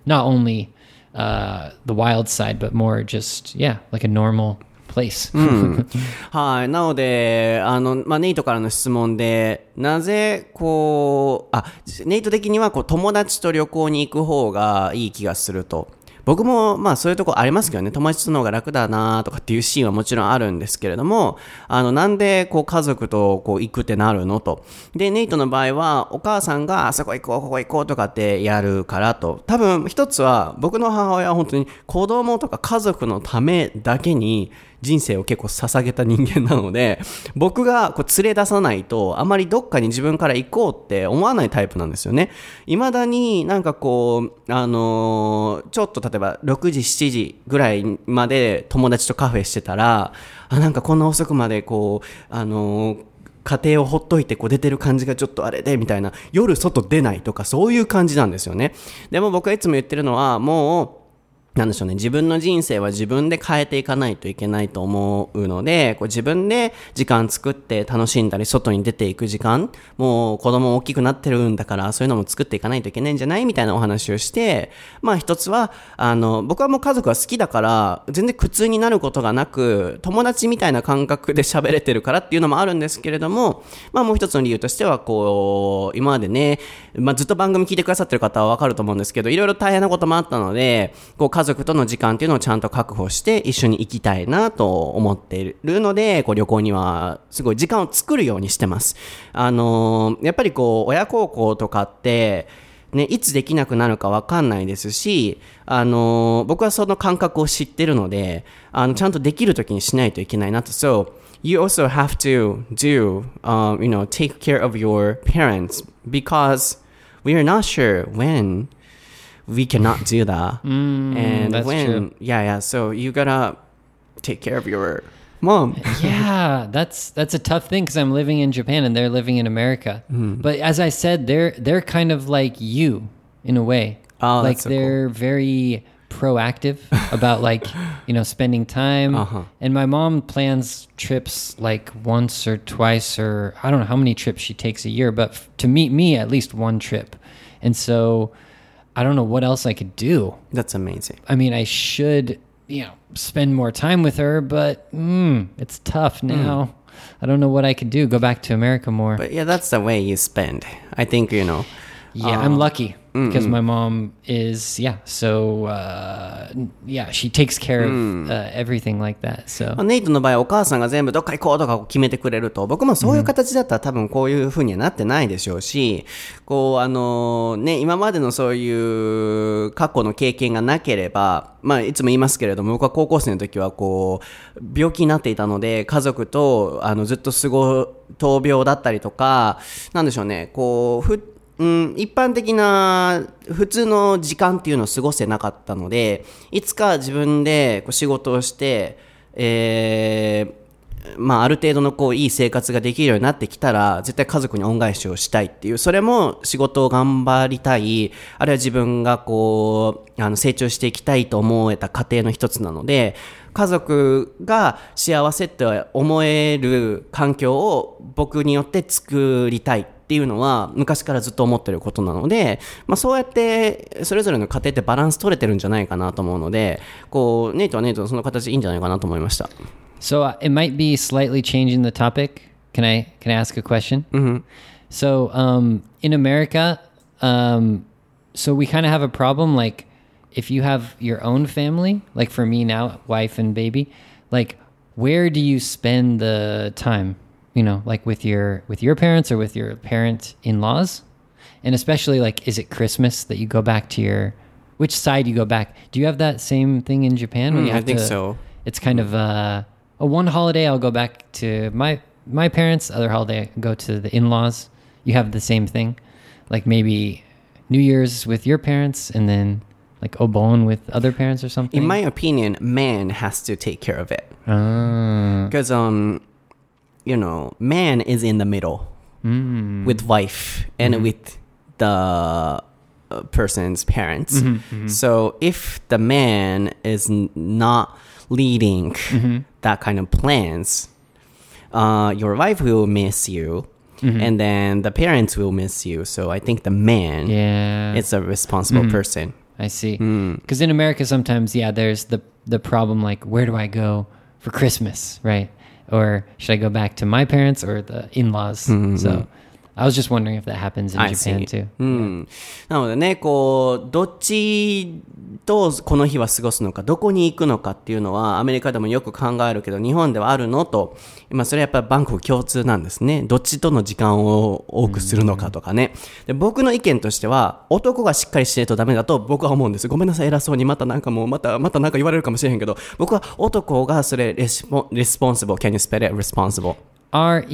not only uh, the wild side, but more just yeah, like a normal place. はい。なので、あの、まあ、ネイトからの質問で、なぜ、こう、あ、ネイト的には、こう、友達と旅行に行く方がいい気がすると。僕も、まあ、そういうとこありますけどね、友達との方が楽だなとかっていうシーンはもちろんあるんですけれども、あの、なんで、こう、家族と、こう、行くってなるのと。で、ネイトの場合は、お母さんが、あそこ行こう、ここ行こうとかってやるからと。多分、一つは、僕の母親は本当に子供とか家族のためだけに、人生を結構捧げた人間なので、僕がこう連れ出さないと、あまりどっかに自分から行こうって思わないタイプなんですよね。未だになんかこう、あのーちょっと例えば6時、7時ぐらいまで友達とカフェしてたら、あ、なんかこんな遅くまでこう、あのー家庭をほっといてこう出てる感じがちょっとあれでみたいな夜外出ないとかそういう感じなんですよねでも僕はいつも言ってるのはもうなんでしょうね。自分の人生は自分で変えていかないといけないと思うので、こう自分で時間作って楽しんだり、外に出ていく時間、もう子供大きくなってるんだから、そういうのも作っていかないといけないんじゃないみたいなお話をして、まあ一つは、あの、僕はもう家族が好きだから、全然苦痛になることがなく、友達みたいな感覚で喋れてるからっていうのもあるんですけれども、まあもう一つの理由としては、こう、今までね、まあずっと番組聞いてくださってる方はわかると思うんですけど、いろいろ大変なこともあったので、こう家族族との時間っていうのをちゃんと確保して一緒に行きたいなと思っているので、こう旅行にはすごい時間を作るようにしてます。あのーやっぱりこう、親孝行とかって、ね、いつできなくなるかわかんないですし、あのー僕はその感覚を知ってるので、あの、ちゃんとできる時にしないといけないなと。So, you also have to do, um, you know, take care of your parents because we are not sure when we cannot do that. and that's when, true. yeah, yeah. So you gotta take care of your mom. yeah, that's that's a tough thing because I'm living in Japan and they're living in America. Mm-hmm. But as I said, they're they're kind of like you in a way. Oh, like so they're very proactive about like you know spending time. Uh-huh. And my mom plans trips like once or twice or I don't know how many trips she takes a year, but f- to meet me at least one trip. And so I don't know what else I could do. That's amazing. I mean, I should, you know, spend more time with her, but mm, it's tough now. I don't know what I could do. Go back to America more. But yeah, that's the way you spend. I think, you know, Yeah, I'm lucky because my mom is yeah. So uh, yeah, she takes care of uh, everything like that. So まあネイトの場合お母さんが全部どっか行こうとか決めてくれると僕もそういう形だったら多分こういう風にはなってないでしょうしこうあのね今までのそういう過去の経験がなければまあいつも言いますけれども僕は高校生の時はこう病気になっていたので家族とあのずっと過ご闘病だったりとかなんでしょうねこうふうん、一般的な普通の時間っていうのを過ごせなかったのでいつか自分でこう仕事をして、えーまあ、ある程度のこういい生活ができるようになってきたら絶対家族に恩返しをしたいっていうそれも仕事を頑張りたいあるいは自分がこうあの成長していきたいと思えた過程の一つなので家族が幸せって思える環境を僕によって作りたい。っていうのは昔からずっと思ってることなので、まあ、そうやってそれぞれの家庭ってバランス取れてるんじゃないかなと思うのでこうネイトはネイトのその形でいいんじゃないかなと思いました。So uh, it might be slightly changing the topic. Can I can I ask a question? Mm-hmm. So um, in America, um, so we kind of have a problem. Like if you have your own family, like for me now, wife and baby, like where do you spend the time? You know, like with your with your parents or with your parent in laws, and especially like is it Christmas that you go back to your which side you go back? Do you have that same thing in Japan? Mm, you I have think to- so. it's kind of uh, a one holiday I'll go back to my my parents. Other holiday I go to the in laws. You have the same thing, like maybe New Year's with your parents, and then like Obon with other parents or something. In my opinion, man has to take care of it Ah. because um, you know, man is in the middle mm. with wife and mm-hmm. with the uh, person's parents. Mm-hmm, mm-hmm. So if the man is not leading that kind of plans, uh, your wife will miss you. And then the parents will miss you. So I think the man yeah, is a responsible person. I see. Mm. Because in America, sometimes yeah, there's the the problem like where do I go for Christmas, right? Or should I go back to my parents or the in laws? Mm-hmm. So I was just wondering if that happens in Japan too. うん。なのでね、こう、どっちとこの日は過ごすのか、どこに行くのかっていうのは、アメリカでもよく考えるけど、日本ではあるのと、まあ、それはやっぱりバンコク共通なんですね。どっちとの時間を多くするのかとかね。で僕の意見としては、男がしっかりしてないとダメだと僕は思うんです。ごめんなさい、偉そうに。またなんかもう、また、またなんか言われるかもしれへんけど、僕は男がそれ、 respo、responsible。Can you spell it? responsible? R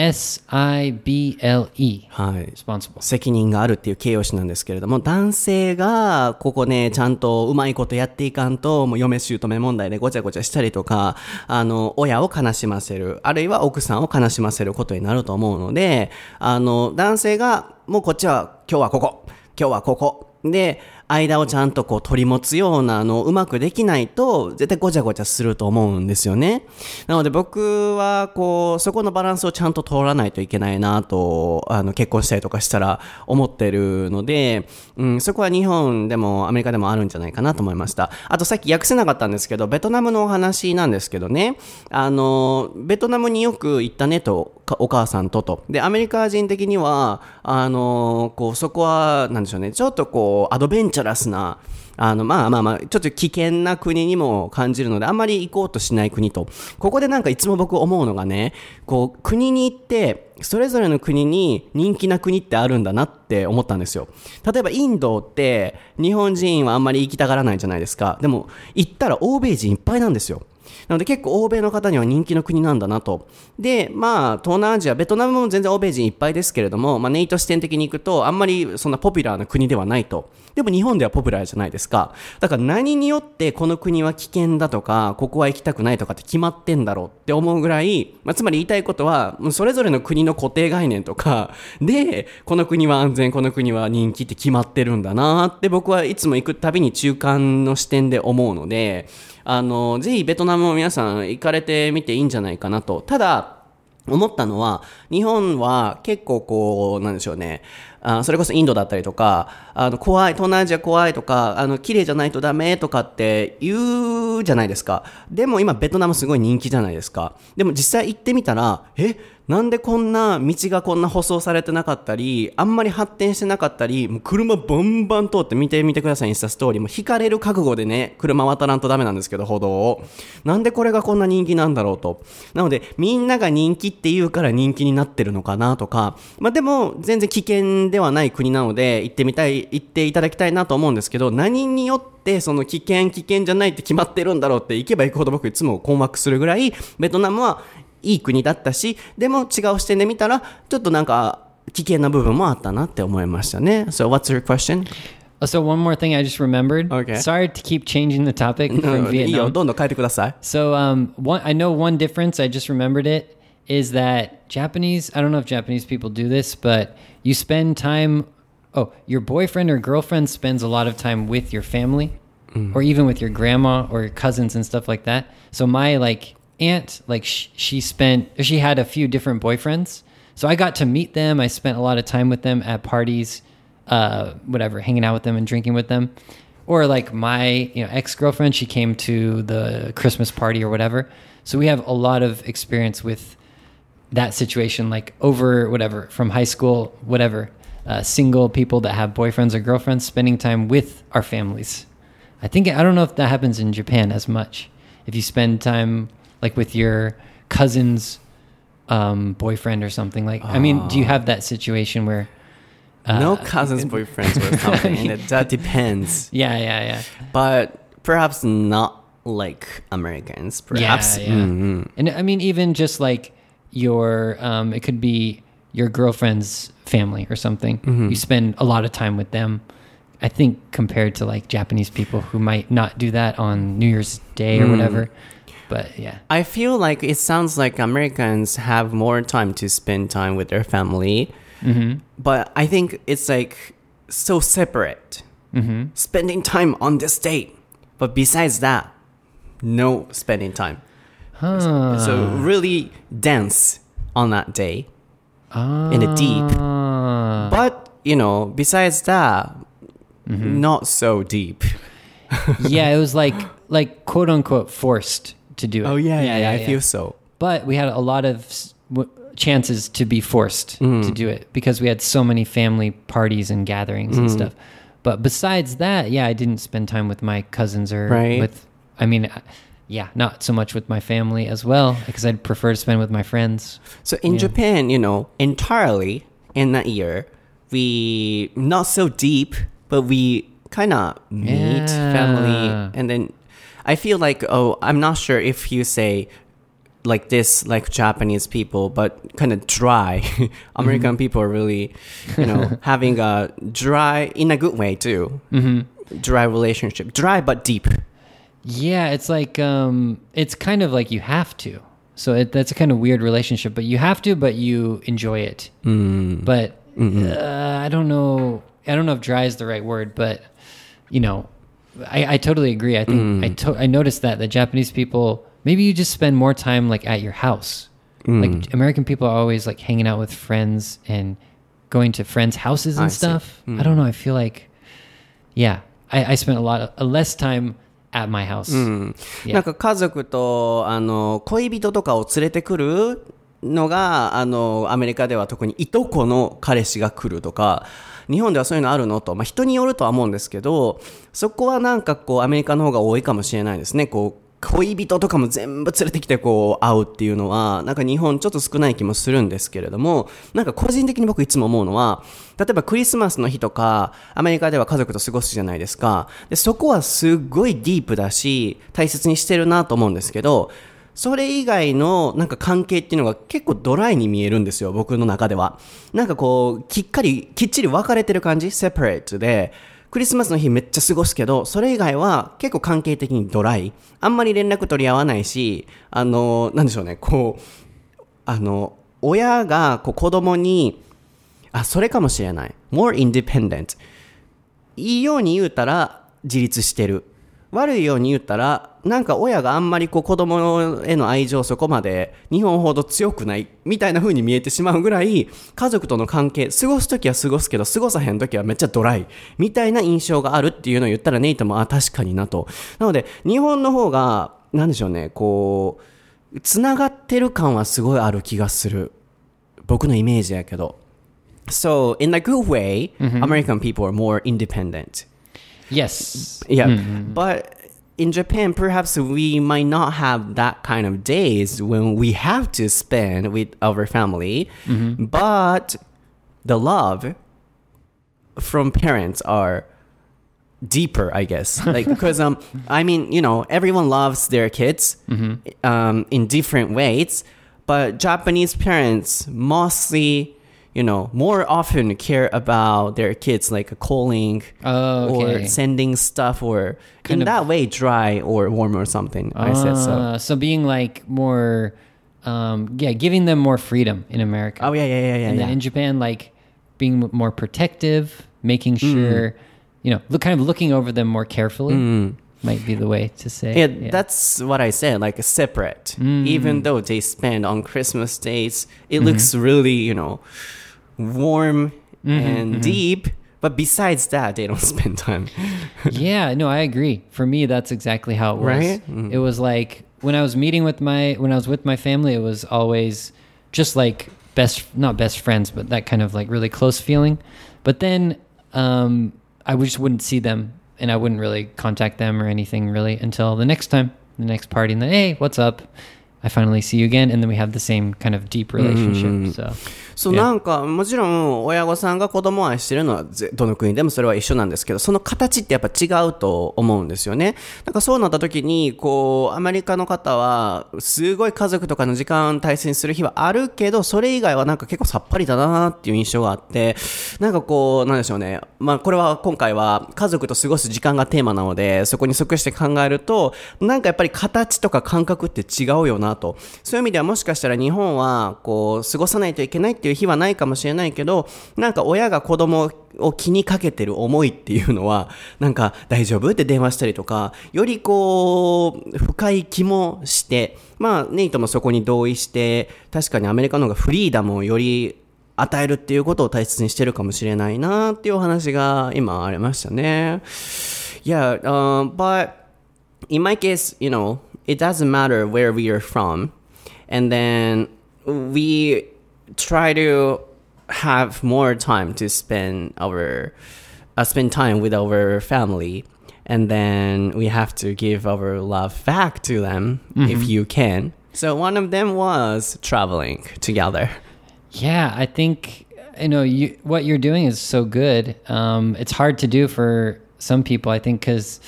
E S P O N S I B L E. はい。責任があるっていう形容詞なんですけれども男性がここねちゃんとうまいことやっていかんともう嫁姑問題でごちゃごちゃしたりとかあの親を悲しませるあるいは奥さんを悲しませることになると思うのであの男性がもうこっちは今日はここ今日はここで間をちゃんとこう取り持つようなのをうまくできないと絶対ごちゃごちゃすると思うんですよね。なので僕はこうそこのバランスをちゃんと通らないといけないなとあの結婚したりとかしたら思ってるので、うん、そこは日本でもアメリカでもあるんじゃないかなと思いました。あとさっき訳せなかったんですけどベトナムのお話なんですけどねあのベトナムによく行ったねとお母さんとと。でアメリカ人的にはあのこうそこはなんでしょうね。ちょっとこうアドベンチャラスなあのまあまあまあちょっと危険な国にも感じるのであんまり行こうとしない国と。ここでなんかいつも僕思うのがねこう国に行ってそれぞれの国に人気な国ってあるんだなって思ったんですよ。例えばインドって日本人はあんまり行きたがらないじゃないですか。でも行ったら欧米人いっぱいなんですよ。なので結構欧米の方には人気の国なんだなと。で、まあ、東南アジア、ベトナムも全然欧米人いっぱいですけれども、まあ、ネイト視点的に行くと、あんまりそんなポピュラーな国ではないと。でも日本ではポピュラーじゃないですか。だから何によってこの国は危険だとか、ここは行きたくないとかって決まってんだろうって思うぐらい、まあ、つまり言いたいことは、それぞれの国の固定概念とか、で、この国は安全、この国は人気って決まってるんだなって僕はいつも行くたびに中間の視点で思うので、あの、ぜひベトナムも皆さん行かれてみていいんじゃないかなと。ただ、思ったのは、日本は結構こう、なんでしょうね。あそれこそインドだったりとか、あの、怖い、東南アジア怖いとか、あの、綺麗じゃないとダメとかって言うじゃないですか。でも今ベトナムすごい人気じゃないですか。でも実際行ってみたら、え、なんでこんな道がこんな舗装されてなかったり、あんまり発展してなかったり、もう車バンバン通って見てみてください、インスタストーリー。もう引かれる覚悟でね、車渡らんとダメなんですけど、歩道を。なんでこれがこんな人気なんだろうと。なので、みんなが人気って言うから人気になってるのかなとか、まあでも、全然危険ではない国なので、行ってみたい、行っていただきたいなと思うんですけど、何によってその危険、危険じゃないって決まってるんだろうって行けば行くほど僕いつも困惑するぐらい、ベトナムはいい国だったし、でも違う視点で見たら、ちょっとなんか危険な部分もあったなって思いましたね。So what's your question? Oh, so one more thing I just remembered. Okay. Sorry to keep changing the topic from いいよ、 Vietnam. どんどん変えてください。 So um, one I know one difference. I just remembered it is that Japanese. I don't know if Japanese people do this, but you spend time. Oh, your boyfriend or girlfriend spends a lot of time with your family, or even with your grandma or your cousins and stuff like that. So my like aunt, like sh- she spent, she had a few different boyfriends. So I got to meet them. I spent a lot of time with them at parties, uh, whatever, hanging out with them and drinking with them or like my you know ex-girlfriend she came to the christmas party or whatever so we have a lot of experience with that situation like over whatever from high school whatever uh, single people that have boyfriends or girlfriends spending time with our families i think i don't know if that happens in japan as much if you spend time like with your cousin's um, boyfriend or something like i mean do you have that situation where no cousins, boyfriends or something. and that depends. yeah yeah yeah But perhaps not like Americans. Perhaps. Yeah, yeah. Mhm. And I mean, even just like your, um, it could be your girlfriend's family or something. Mm-hmm. You spend a lot of time with them. I think compared to like Japanese people who might not do that on New Year's Day or Mm. whatever. But yeah, I feel like it sounds like Americans have more time to spend time with their family. Mm-hmm. But I think it's like so separate. Mm-hmm. Spending time on this date. But besides that, no spending time. So really dense on that day in the deep. Ah. But, you know, besides that, mm-hmm. not so deep. yeah, it was like like quote unquote forced to do it. Oh, yeah, yeah, yeah, I feel so. but we had a lot of chances to be forced Mm. to do it because we had so many family parties and gatherings Mm. and stuff. But besides that, yeah, I didn't spend time with my cousins or Right. with. I mean, uh, yeah, not so much with my family as well because I'd prefer to spend with my friends. So in Japan, you know, entirely in that year, we not so deep, but we kind of meet Yeah. family, and then I feel like oh, I'm not sure if you say like this like Japanese people, but kind of dry. American people are really, you know, having a dry in a good way too. Dry relationship, dry but deep. Yeah, it's like um, it's kind of like you have to. So it, that's a kind of weird relationship, but you have to, but you enjoy it. Mm. But uh, I don't know. I don't know if "dry" is the right word, but you know, I, I totally agree. I think I to- I noticed that the Japanese people maybe you just spend more time like at your house. Like American people are always like hanging out with friends and going to friends' houses and I see. stuff. I don't know. I feel like, yeah, I, I spent a lot of uh, less time at my house. Yeah. なんか家族とあの恋人とかを連れてくるのがあのアメリカでは特にいとこの彼氏が来るとか 日本ではそういうのあるのと、まあ、人によるとは思うんですけどそこはなんかこうアメリカの方が多いかもしれないですね。こう恋人とかも全部連れてきてこう会うっていうのはなんか日本ちょっと少ない気もするんですけれどもなんか個人的に僕いつも思うのは例えばクリスマスの日とかアメリカでは家族と過ごすじゃないですか。でそこはすっごいディープだし大切にしてるなと思うんですけどそれ以外のなんか関係っていうのが結構ドライに見えるんですよ僕の中ではなんかこうきっかりきっちり分かれてる感じセパレートでクリスマスの日めっちゃ過ごすけど、それ以外は結構関係的にドライ。あんまり連絡取り合わないし、あの、なんでしょうね、こう、あの、親がこう子供に、あ、それかもしれない。more independent。いいように言うたら自立してる。悪いように言ったら、なんか親があんまりこう子供への愛情そこまで日本ほど強くないみたいな風に見えてしまうぐらい家族との関係、過ごすときは過ごすけど過ごさへんときはめっちゃドライみたいな印象があるっていうのを言ったらネイトもあ、確かになと。なので日本の方が、なんでしょうね、こう、つながってる感はすごいある気がする。僕のイメージやけど。So, in a good way, American people are more independent. Yes. Yeah, but in Japan, perhaps we might not have that kind of days when we have to spend with our family, but the love from parents are deeper, I guess. Like because um, I mean, you know, everyone loves their kids um, in different ways, but Japanese parents mostly. You know, more often care about their kids, like calling Oh, okay. or sending stuff, or Kind in of- that way, dry or warm or something. I said so. Uh, so being like more, um, yeah, giving them more freedom in America. Oh yeah, yeah, yeah, yeah. and yeah. then in Japan, like being more protective, making Mm. sure, you know, look, kind of looking over them more carefully might be the way to say. Mm. Yeah, that's what I said, like separate. Mm. Even though they spend on Christmas days, it Mm-hmm. looks really, you know, warm Mm-hmm, and deep. But besides that, they don't spend time. yeah, no, I agree. For me, that's exactly how it was. Right? Mm. It was like when I was meeting with my when I was with my family, it was always just like best not best friends, but that kind of like really close feeling. But then um, I just wouldn't see them, and I wouldn't really contact them or anything really until the next time, the next party, and then hey, what's up? I finally see you again, and then we have the same kind of deep relationship. So. なんか、もちろん、親御さんが子供を愛してるのは、ぜどの国でもそれは一緒なんですけど、その形ってやっぱ違うと思うんですよね。なんかそうなった時に、こう、アメリカの方は、すごい家族とかの時間大切にする日はあるけど、それ以外はなんか結構さっぱりだなっていう印象があって、なんかこう、なんでしょうね。まあ、これは今回は家族と過ごす時間がテーマなので、そこに即して考えると、なんかやっぱり形とか感覚って違うよなと。そういう意味ではもしかしたら日本は、こう、過ごさないといけないっていう日はないかもしれないけど、なんか親が子供を気にかけてる思いっていうのは、なんか大丈夫って電話したりとか、よりこう、深い気もして、まあ、ネイトもそこに同意して、確かにアメリカの方がフリーダムをより与えるっていうことを大切にしてるかもしれないなっていうお話が今ありましたね。Yeah, um, but in my case, you know, it doesn't matter where we are from. And then we try to have more time to spend our uh, spend time with our family and then we have to give our love back to them if you can so one of them was traveling together Yeah, I think you know you what you're doing is so good. Um, it's hard to do for some people, I think, because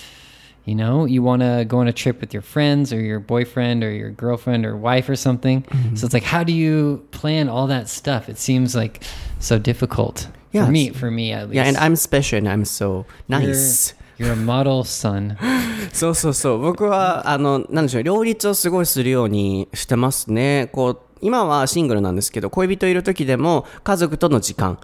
you know you want to go on a trip with your friends or your boyfriend or your girlfriend or wife or something. So it's like, how do you plan all that stuff? It seems like so difficult Yes. for me. For me, at least. yeah and i'm special and i'm so nice You're, you're a model son. そうそうそう。僕は、あの、なんでしょう、両立をすごいするようにしてますね。こう、今はシングルなんですけど、恋人いる時でも、家族との時間、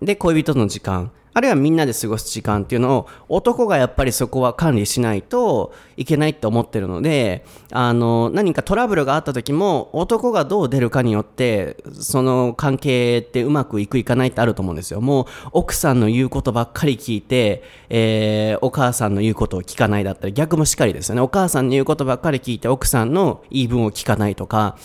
で、恋人との時間、 あるいはみんなで過ごす時間っていうのを、男がやっぱりそこは管理しないといけないって思ってるので、あの、何かトラブルがあった時も、男がどう出るかによって、その関係ってうまくいくいかないってあると思うんですよ。もう、奥さんの言うことばっかり聞いて、えー、お母さんの言うことを聞かないだったり、逆もしっかりですよね。お母さんの言うことばっかり聞いて、奥さんの言い分を聞かないとか、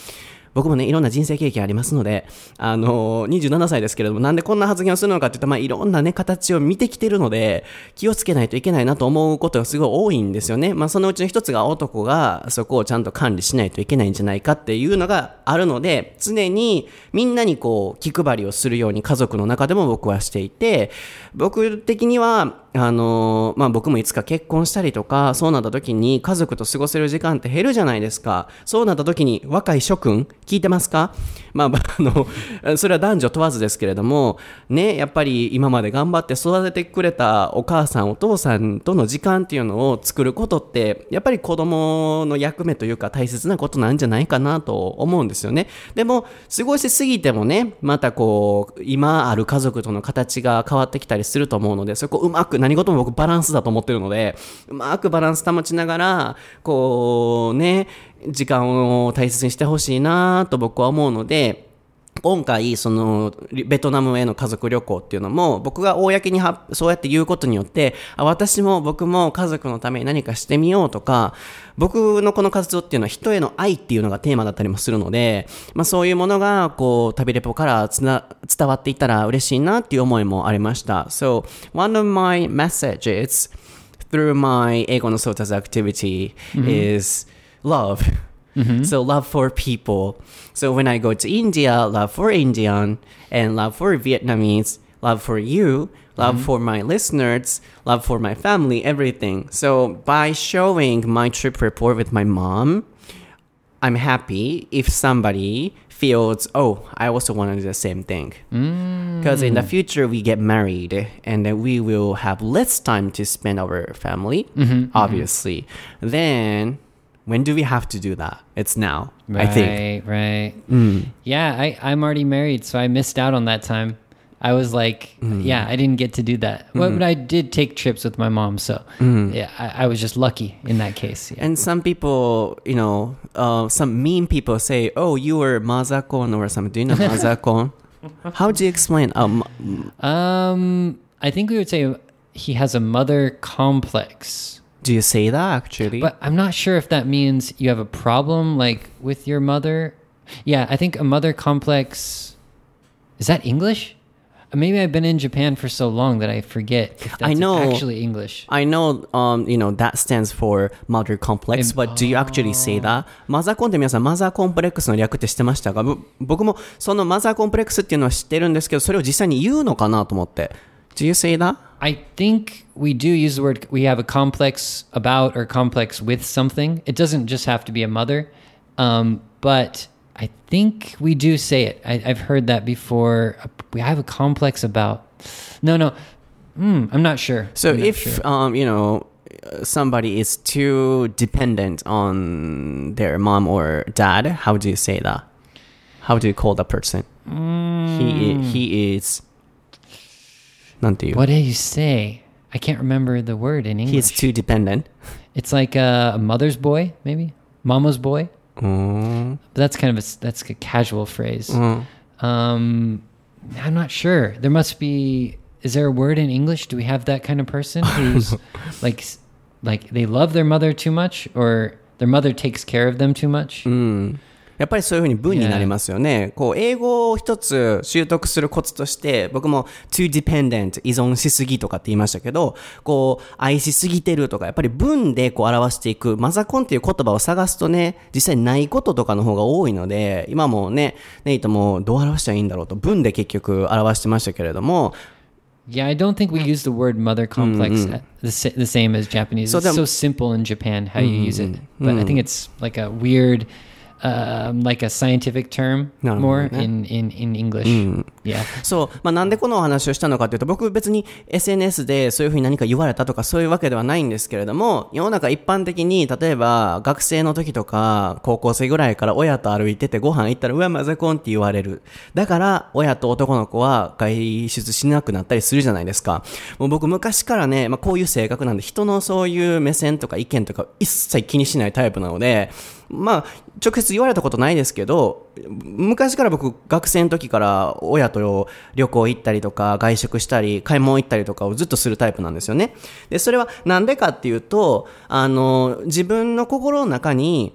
僕もね、いろんな人生経験ありますので、あのー、27歳ですけれども、なんでこんな発言をするのかって言ったら、まあ、いろんなね、形を見てきてるので、気をつけないといけないなと思うことがすごい多いんですよね。まあ、そのうちの一つが男がそこをちゃんと管理しないといけないんじゃないかっていうのがあるので、常にみんなにこう、気配りをするように家族の中でも僕はしていて、僕的には、あのまあ、僕もいつか結婚したりとか、そうなった時に家族と過ごせる時間って減るじゃないですか。そうなった時に若い諸君、聞いてますか？まあ、あの、それは男女問わずですけれども、ね、やっぱり今まで頑張って育ててくれたお母さん、お父さんとの時間っていうのを作ることって、やっぱり子供の役目というか大切なことなんじゃないかなと思うんですよね。でも、過ごしすぎてもね、またこう、今ある家族との形が変わってきたりすると思うので、そこうまく、何事も僕バランスだと思ってるので、うまくバランス保ちながら、こうね、時間を大切にしてほしいなと僕は思うので、今回、その、ベトナムへの家族旅行っていうのも、僕が公にはそうやって言うことによって、あ私も僕も家族のために何かしてみようとか、僕のこの活動っていうのは人への愛っていうのがテーマだったりもするので、まあそういうものが、こう、旅レポからつな伝わっていったら嬉しいなっていう思いもありました。So, one of my messages through my 英語のソータズ activity is love. Mm-hmm. So love for people. So when I go to India, love for Indian and love for Vietnamese, love for you, love mm-hmm. for my listeners, love for my family, everything. So by showing my trip report with my mom, I'm happy if somebody feels, oh, I also want to do the same thing. Mm. Because in the future, we get married and then we will have less time to spend our family, mm-hmm. obviously. Then, when do we have to do that? It's now, I think. Right, right. Yeah, I, I'm already married, so I missed out on that time. I was like, yeah, I didn't get to do that. Well, but I did take trips with my mom, so yeah, I, I was just lucky in that case. Yeah. And some people, you know, uh, some mean people say, oh, you were mazakon or something. Do you know mazakon? How do you explain? Um, Um, I think we would say he has a mother complex. do you say that actually? But I'm not sure if that means you have a problem like with your mother. Yeah, I think a mother complex is that English? Uh, Maybe I've been in Japan for so long that I forget if that's I know. actually English. I know, um, you know, that stands for mother complex, but do you actually say that? マザーコンって皆さん、マザーコンプレックスの略って知ってましたかぶ僕もそのマザーコンプレックスっていうのは知ってるんですけど、それを実際に言うのかなと思って。 Do you say that? I think we do use the word we have a complex about or complex with something. It doesn't just have to be a mother. Um, but I think we do say it. I, I've heard that before. We have a complex about. No, no. Mm, I'm not sure. So not if, sure. um, you know, somebody is too dependent on their mom or dad, how do you say that? How do you call that person? He, he is... なんていう what do you say? I can't remember the word in He's English. too dependent. It's like a, a mother's boy, maybe mama's boy. But that's kind of a s- that's a casual phrase. Um, I'm not sure. There must be. Is there a word in English? Do we have that kind of person who's like, s- like they love their mother too much, or their mother takes care of them too much? やっぱりそういうふうに文になりますよね。こう、英語を一つ習得するコツとして、僕も too dependent 依存しすぎとかって言いましたけど、こう、愛しすぎてるとか、やっぱり文でこう表していく、マザコンっていう言葉を探すとね、実際ないこととかの方が多いので、今もね、ネイトもどう表したらいいんだろうと、文で結局表してましたけれども、Yeah, I don't think we use the word mother complex uh, the, sa- the same as Japanese. So it's so simple in Japan how you use it, but I think it's like a weird, um, like a scientific term No, more no. in, in, in English. Yeah. そう、まあ、なんでこのお話をしたのかというと、僕別に SNS でそういうふうに何か言われたとかそういうわけではないんですけれども、世の中一般的に、例えば学生の時とか、高校生ぐらいから親と歩いててご飯行ったら、うわ、マザコンって言われる。だから、親と男の子は外出しなくなったりするじゃないですか。もう僕昔からね、まあ、こういう性格なんで、人のそういう目線とか意見とか一切気にしないタイプなので、まあ、直接言われたことないですけど、昔から僕、学生の時から親と旅行行ったりとか、外食したり、買い物行ったりとかをずっとするタイプなんですよね。で、それはなんでかっていうと、あの、自分の心の中に、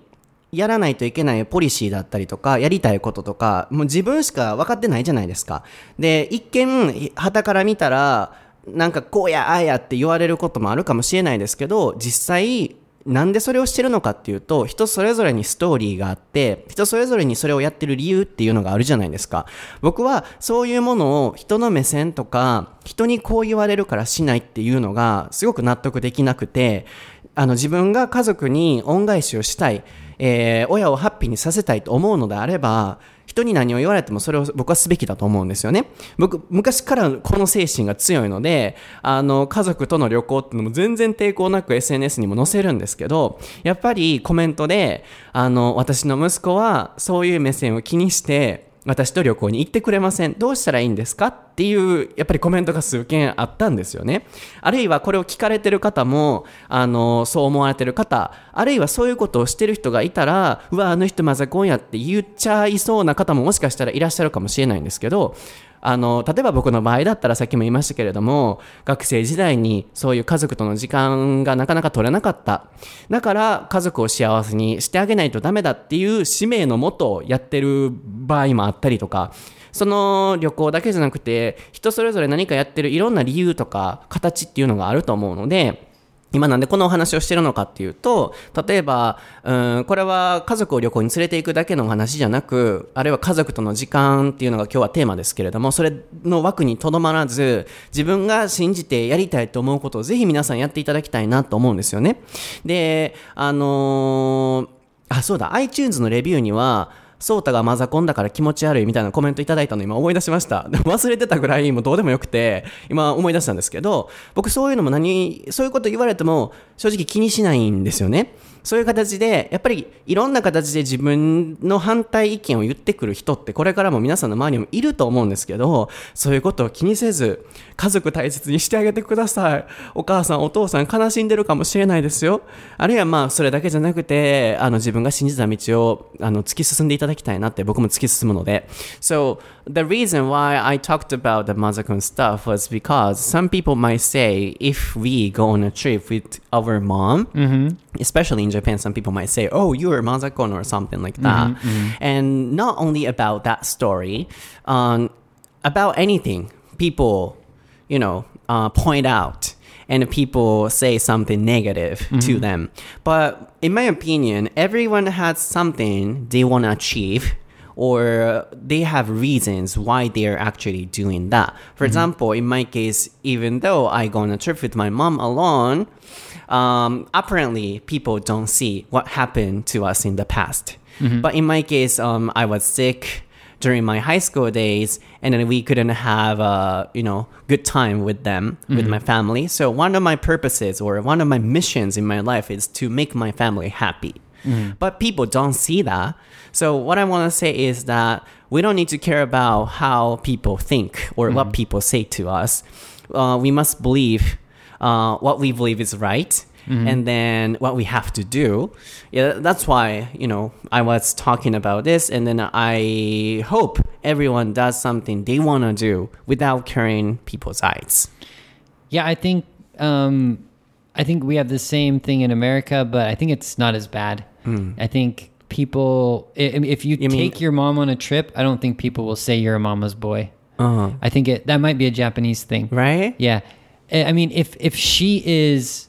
やらないといけないポリシーだったりとか、やりたいこととか、もう自分しか分かってないじゃないですか。で、一見、旗から見たら、なんかこうやああやって言われることもあるかもしれないですけど、実際、なんでそれをしてるのかっていうと、人それぞれにストーリーがあって、人それぞれにそれをやってる理由っていうのがあるじゃないですか。僕はそういうものを人の目線とか、人にこう言われるからしないっていうのがすごく納得できなくて、あの自分が家族に恩返しをしたい、えー親をハッピーにさせたいと思うのであれば、人に何を言われてもそれを僕はすべきだと思うんですよね。僕、昔からこの精神が強いので、あの、家族との旅行っていうのも全然抵抗なく SNS にも載せるんですけど、やっぱりコメントで、あの、私の息子はそういう目線を気にして、私と旅行に行ってくれません。どうしたらいいんですか？っていう、やっぱりコメントが数件あったんですよね。あるいはこれを聞かれてる方も、あの、そう思われてる方、あるいはそういうことをしてる人がいたら、うわ、あの人マザコンやって言っちゃいそうな方ももしかしたらいらっしゃるかもしれないんですけど、あの、例えば僕の場合だったらさっきも言いましたけれども、学生時代にそういう家族との時間がなかなか取れなかった。だから家族を幸せにしてあげないとダメだっていう使命のもとやってる場合もあったりとか、その旅行だけじゃなくて、人それぞれ何かやってるいろんな理由とか形っていうのがあると思うので、今なんでこのお話をしてるのかっていうと、例えば、うん、これは家族を旅行に連れて行くだけの話じゃなく、あるいは家族との時間っていうのが今日はテーマですけれども、それの枠にとどまらず、自分が信じてやりたいと思うことをぜひ皆さんやっていただきたいなと思うんですよね。で、あのーあ、そうだ、iTunes のレビューには、ソータがマザコンだから気持ち悪いみたいなコメントいただいたの今思い出しました。でも忘れてたぐらいもうどうでもよくて、今思い出したんですけど、僕そういうのも何、そういうこと言われても正直気にしないんですよね。そういう形で、やっぱりいろんな形で自分の反対意見を言ってくる人ってこれからも皆さんの周りにもいると思うんですけど、そういうことを気にせず、家族大切にしてあげてください。お母さん、お父さん悲しんでるかもしれないですよ。あるいはまあ、それだけじゃなくて、あの、自分が信じた道を、あの、突き進んでいただきたいなって僕も突き進むので。So, the reason why I talked about the Mazakun stuff was because some people might say if we go on a trip with our mom, especially in Japan, some people might say, oh, you're a Mazakon or something like that. And not only about that story, um, about anything, people you know, uh, point out and people say something negative to them. But in my opinion, everyone has something they want to achieve or they have reasons why they're actually doing that. For example, in my case, even though I go on a trip with my mom alone, um, apparently people don't see what happened to us in the past. But in my case, um, I was sick during my high school days and then we couldn't have a you know good time with them with my family. So one of my purposes or one of my missions in my life is to make my family happy but people don't see that. So what i want to say is that we don't need to care about how people think or what people say to us. Uh, we must believe uh, what we believe is right and then what we have to do. Yeah that's why you know i was talking about this and then i hope everyone does something they want to do without carrying people's eyes. Yeah, I think um, I think we have the same thing in America, but I think it's not as bad. I think people, i- if you, You mean- take your mom on a trip, I don't think people will say you're a mama's boy. uh-huh. I think it that might be a Japanese thing, right Yeah, I I mean, if if she is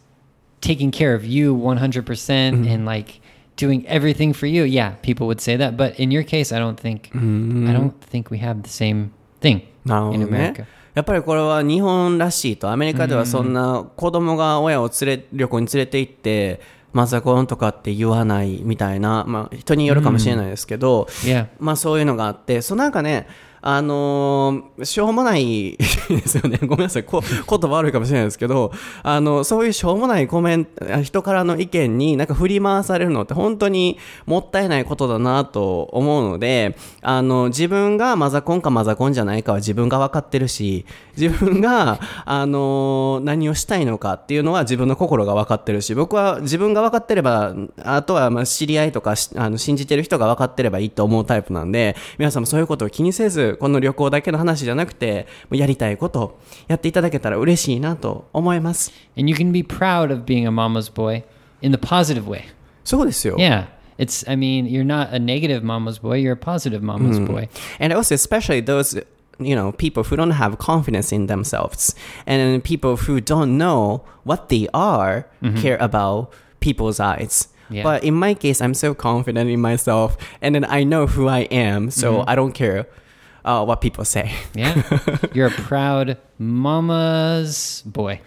taking care of you 100% percent Mm-hmm. and like doing everything for you, yeah, people would say that. But in your case, I don't think I don't think we have the same thing なるほ in どね America.。やっぱりこれは日本らしいと、アメリカではそんな子供が親を連れ、旅行に連れて行って、 マザコンとかって言わないみたいな、まあ人によるかもしれないですけど、Yeah. まあそういうのがあって、そうなんかね、あのーしょうもないですよね。ごめんなさい。こ言葉悪いかもしれないですけど、あの、そういうしょうもないコメント、人からの意見になんか振り回されるのって本当にもったいないことだなと思うので、あの、自分がマザコンかマザコンじゃないかは自分が分かってるし、自分が、あの、何をしたいのかっていうのは自分の心が分かってるし、僕は自分が分かってれば、あとはまあ知り合いとかあの信じてる人が分かってればいいと思うタイプなんで、皆さんもそういうことを気にせず、この旅行だけの話じゃなくて、もうやりたいことをやっていただけたら嬉しいなと思います。 And you can be proud of being a mama's boy in the positive way. そうですよ。 Yeah. It's, I mean, you're not a negative mama's boy, you're a positive mama's boy. And also, especially those, you know, people who don't have confidence in themselves and people who don't know what they are care about people's eyes. Yeah. But in my case, I'm so confident in myself and then I know who I am, so I don't care uh, what people say. Yeah. you're a proud mama's boy.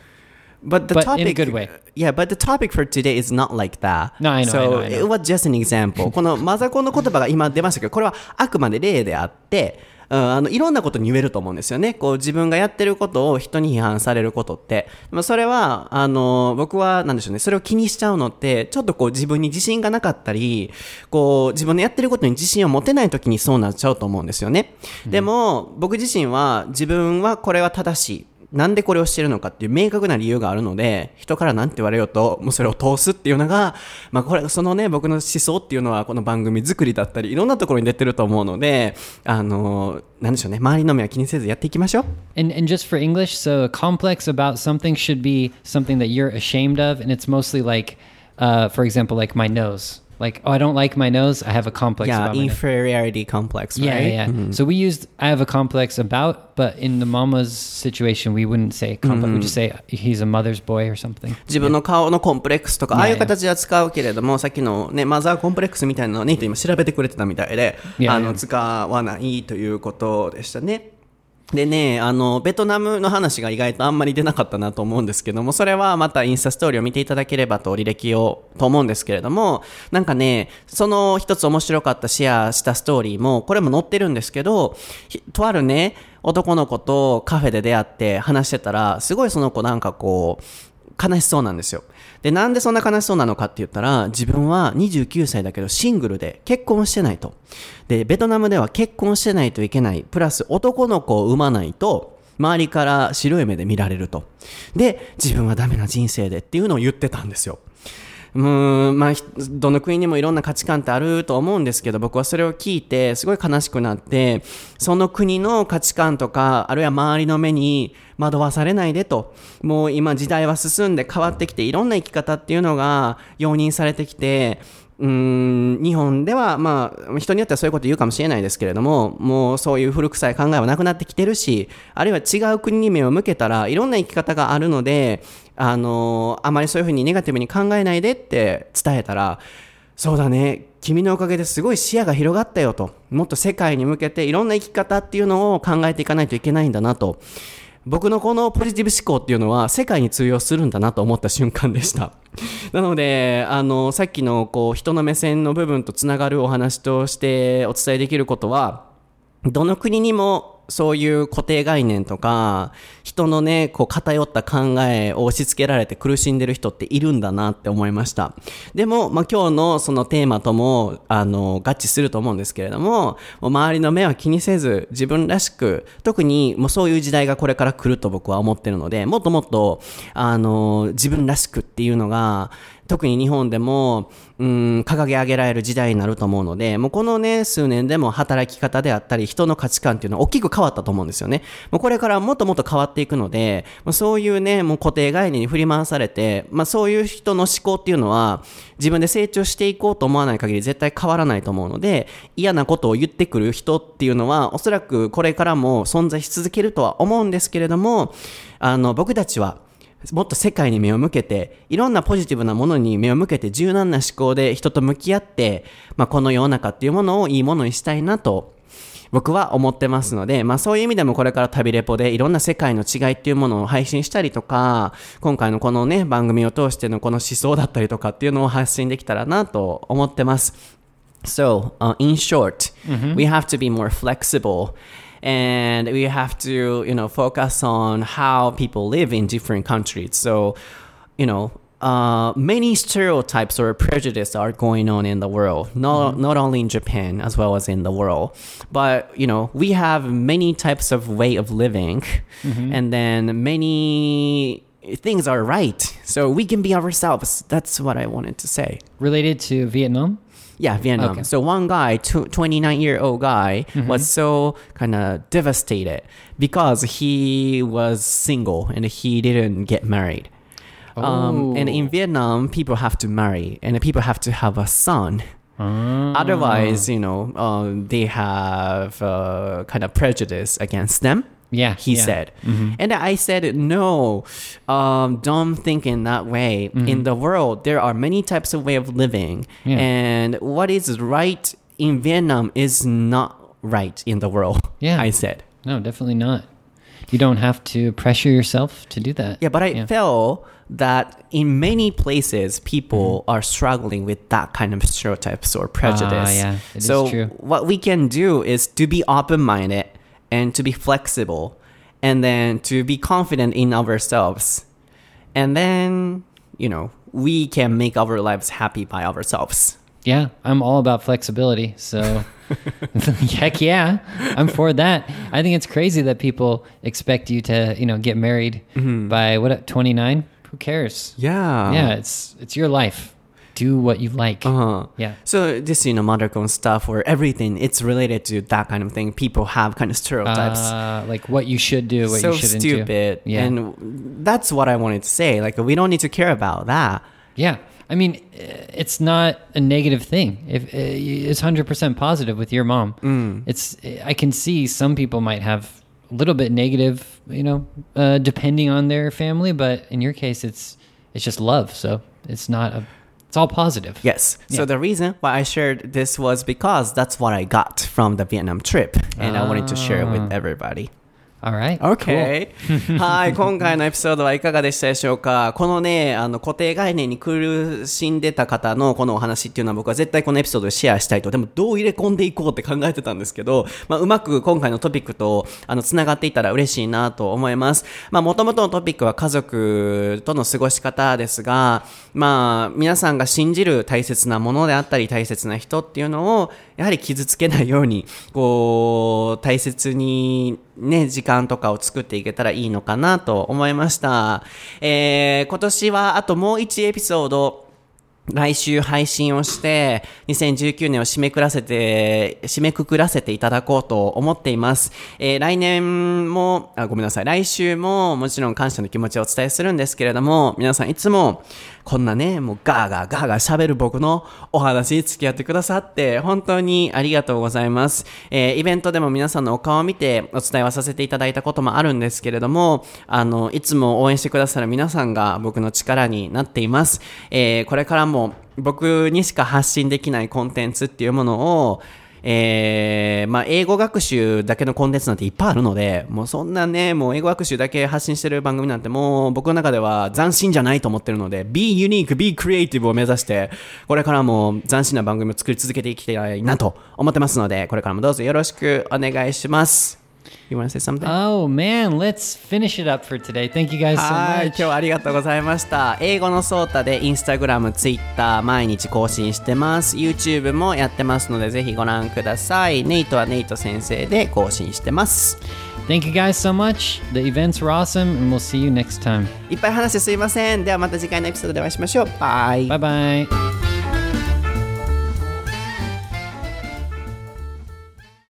But the But topic, in a good way. Yeah, but the topic for today is not like that. No, I know, So I know, I know. it was just an example. このマザコンの言葉が今出ましたけど、これはあくまで例であって、うん、あの、いろんなことに言えると思うんですよね。こう、自分がやってることを人に批判されることって。まあ、それは、あの、僕は、なんでしょうね、それを気にしちゃうのって、ちょっとこう、自分に自信がなかったり、こう、自分のやってることに自信を持てない時にそうなっちゃうと思うんですよね。でも、僕自身は、自分はこれは正しい。なんでこれをしてるのかっていう明確な理由があるので、人から何て言われようと、もうそれを通すっていうのが、まあこれ、そのね、僕の思想っていうのはこの番組作りだったり、いろんなところに出てると思うので、あの、なんでしょうね、周りの目は気にせずやっていきましょう。And, and just for English, so a complex about something should be something that you're ashamed of. And it's mostly like, uh, for example, like my nose. Like, oh, I don't like my nose. I have a complex Yeah, about my nose. inferiority complex, Yeah, right? yeah. yeah. So we used I have a complex about, but in the mama's situation, we wouldn't say complex. We just say he's a mother's boy or something. 自分の顔のコンプレックスとか、いやいやああいう形では使うけれども、さっきのね、マザーコンプレックスみたいなのをね、今調べてくれてたみたいで、いやいやあの、使わないということでしたね。 でね、あの、ベトナムの話が意外とあんまり出なかったなと思うんですけども、それはまたインスタストーリーを見ていただければと履歴を、と思うんですけれども、なんかね、その一つ面白かったシェアしたストーリーも、これも載ってるんですけど、とあるね、男の子とカフェで出会って話してたら、すごいその子なんかこう、悲しそうなんですよ。で、なんでそんな悲しそうなのかって言ったら、自分は29歳だけどシングルで結婚してないと。で、ベトナムでは結婚してないといけない。プラス男の子を産まないと、周りから白い目で見られると。で、自分はダメな人生でっていうのを言ってたんですよ。うん、まあ、どの国にもいろんな価値観ってあると思うんですけど、僕はそれを聞いて、すごい悲しくなって、その国の価値観とか、あるいは周りの目に惑わされないでと。もう今時代は進んで変わってきて、いろんな生き方っていうのが容認されてきて、うん、日本では、まあ、人によってはそういうこと言うかもしれないですけれども、もうそういう古臭い考えはなくなってきてるし、あるいは違う国に目を向けたらいろんな生き方があるので、あの、あまりそういうふうにネガティブに考えないでって伝えたら、そうだね、君のおかげですごい視野が広がったよと。もっと世界に向けていろんな生き方っていうのを考えていかないといけないんだなと。僕のこのポジティブ思考っていうのは世界に通用するんだなと思った瞬間でした。なので、あの、さっきのこう人の目線の部分とつながるお話としてお伝えできることは、どの国にもそういう固定概念とか、人のね、こう偏った考えを押し付けられて苦しんでる人っているんだなって思いました。でも、まあ、今日のそのテーマとも、あの、合致すると思うんですけれども、も周りの目は気にせず、自分らしく、特にもうそういう時代がこれから来ると僕は思ってるので、もっともっと、あの、自分らしくっていうのが、特に日本でも、うん、掲げ上げられる時代になると思うので、もうこのね、数年でも働き方であったり、人の価値観っていうのは大きく変わったと思うんですよね。もうこれからもっともっと変わっていくので、もうそういうね、もう固定概念に振り回されて、まあそういう人の思考っていうのは、自分で成長していこうと思わない限り絶対変わらないと思うので、嫌なことを言ってくる人っていうのは、おそらくこれからも存在し続けるとは思うんですけれども、あの、僕たちは、もっと世界に目を向けて、いろんなポジティブなものに目を向けて柔軟な思考で人と向き合って、まあ、この世の中っていうものをいいものにしたいなと、僕は思ってますので、まあそういう意味でもこれから旅レポでいろんな世界の違いっていうものを配信したりとか、今回のこのね、番組を通してのこの思想だったりとかっていうのを発信できたらなと思ってます。So, uh, in short, we have to be more flexible and we have to, you know, focus on how people live in different countries. So, you know, uh, many stereotypes or prejudice are going on in the world, not not only in Japan as well as in the world. But you know, we have many types of way of living, and then many things are right. So we can be ourselves. That's what I wanted to say. Related to Vietnam? Yeah, Vietnam. Okay. So one guy, 29 year old guy, was so kind of devastated because he was single and he didn't get married. Um, and in Vietnam, people have to marry and people have to have a son. Otherwise, you know, um, they have uh, kind of prejudice against them. Yeah, he yeah. said. Mm-hmm. And I said, no, um, don't think in that way. Mm-hmm. In the world, there are many types of way of living. Yeah. And what is right in Vietnam is not right in the world. Yeah. I said. No, definitely not. You don't have to pressure yourself to do that. Yeah, but I felt that in many places people mm-hmm. are struggling with that kind of stereotypes or prejudice. Ah, yeah, it is so what we can do is to be open-minded and to be flexible and then to be confident in ourselves. And then, you know, we can make our lives happy by ourselves. Yeah, I'm all about flexibility. So, heck yeah, I'm for that. I think it's crazy that people expect you to, you know, get married mm-hmm. by what 29. Who cares? Yeah. Yeah, it's it's your life. Do what you like. Uh-huh. Yeah. So this, you know, mothercon stuff or everything, it's related to that kind of thing. People have kind of stereotypes. Uh, like what you should do, what so you shouldn't stupid. do. Yeah. And that's what I wanted to say. Like, we don't need to care about that. Yeah. I mean, uh, it's not a negative thing. If uh, it's hundred percent positive with your mom, Mm. it's I can see some people might have a little bit negative, you know, uh, depending on their family. But in your case, it's it's just love. So it's not a. It's all positive. Yes. So the reason why I shared this was because that's what I got from the Vietnam trip. And I wanted to share it with ah. everybody. All right. OK はい今回のエピソードはいかがでしたでしょうか？このねあの固定概念に苦しんでた方のこのお話っていうのは僕は絶対このエピソードでシェアしたいと。でもどう入れ込んでいこうって考えてたんですけど、まあ、うまく今回のトピックとあのつながっていたら嬉しいなと思います。まあもともとのトピックは家族との過ごし方ですがまあ皆さんが信じる大切なものであったり大切な人っていうのをやはり傷つけないようにこう大切にね、時間とかを作っていけたらいいのかなと思いました。えー、今年はあともう1エピソード、来週配信をして、2019年を締めくらせて、締めくくらせていただこうと思っています。えー、来年も、あ、ごめんなさい、来週ももちろん感謝の気持ちをお伝えするんですけれども、皆さんいつも、こんなね、もうガーガーガーガー喋る僕のお話に付き合ってくださって、本当にありがとうございます。えー、イベントでも皆さんのお顔を見てお伝えはさせていただいたこともあるんですけれども、あの、いつも応援してくださる皆さんが僕の力になっています。えー、これからも僕にしか発信できないコンテンツっていうものを、えー、まあ、英語学習だけのコンテンツなんていっぱいあるので、もうそんなね、もう英語学習だけ発信してる番組なんてもう僕の中では斬新じゃないと思ってるので、be unique, be creative を目指して、これからも斬新な番組を作り続けていきたいなと思ってますので、これからもどうぞよろしくお願いします。You wanna say something? Oh man, let's finish it up for today. Thank you guys so はい、今 much. 日はありがとうございました。英語のソータでインスタグラム、ツイッター毎日更新してます。YouTube もやってますのでぜひご覧ください。ネイトはネイト先生で更新してます。Thank you guys so much. The events were awesome, and we'll see you next time. いっぱい話してすいません。ではまた次回のエピソードでお会いしましょう。バイ。Bye bye.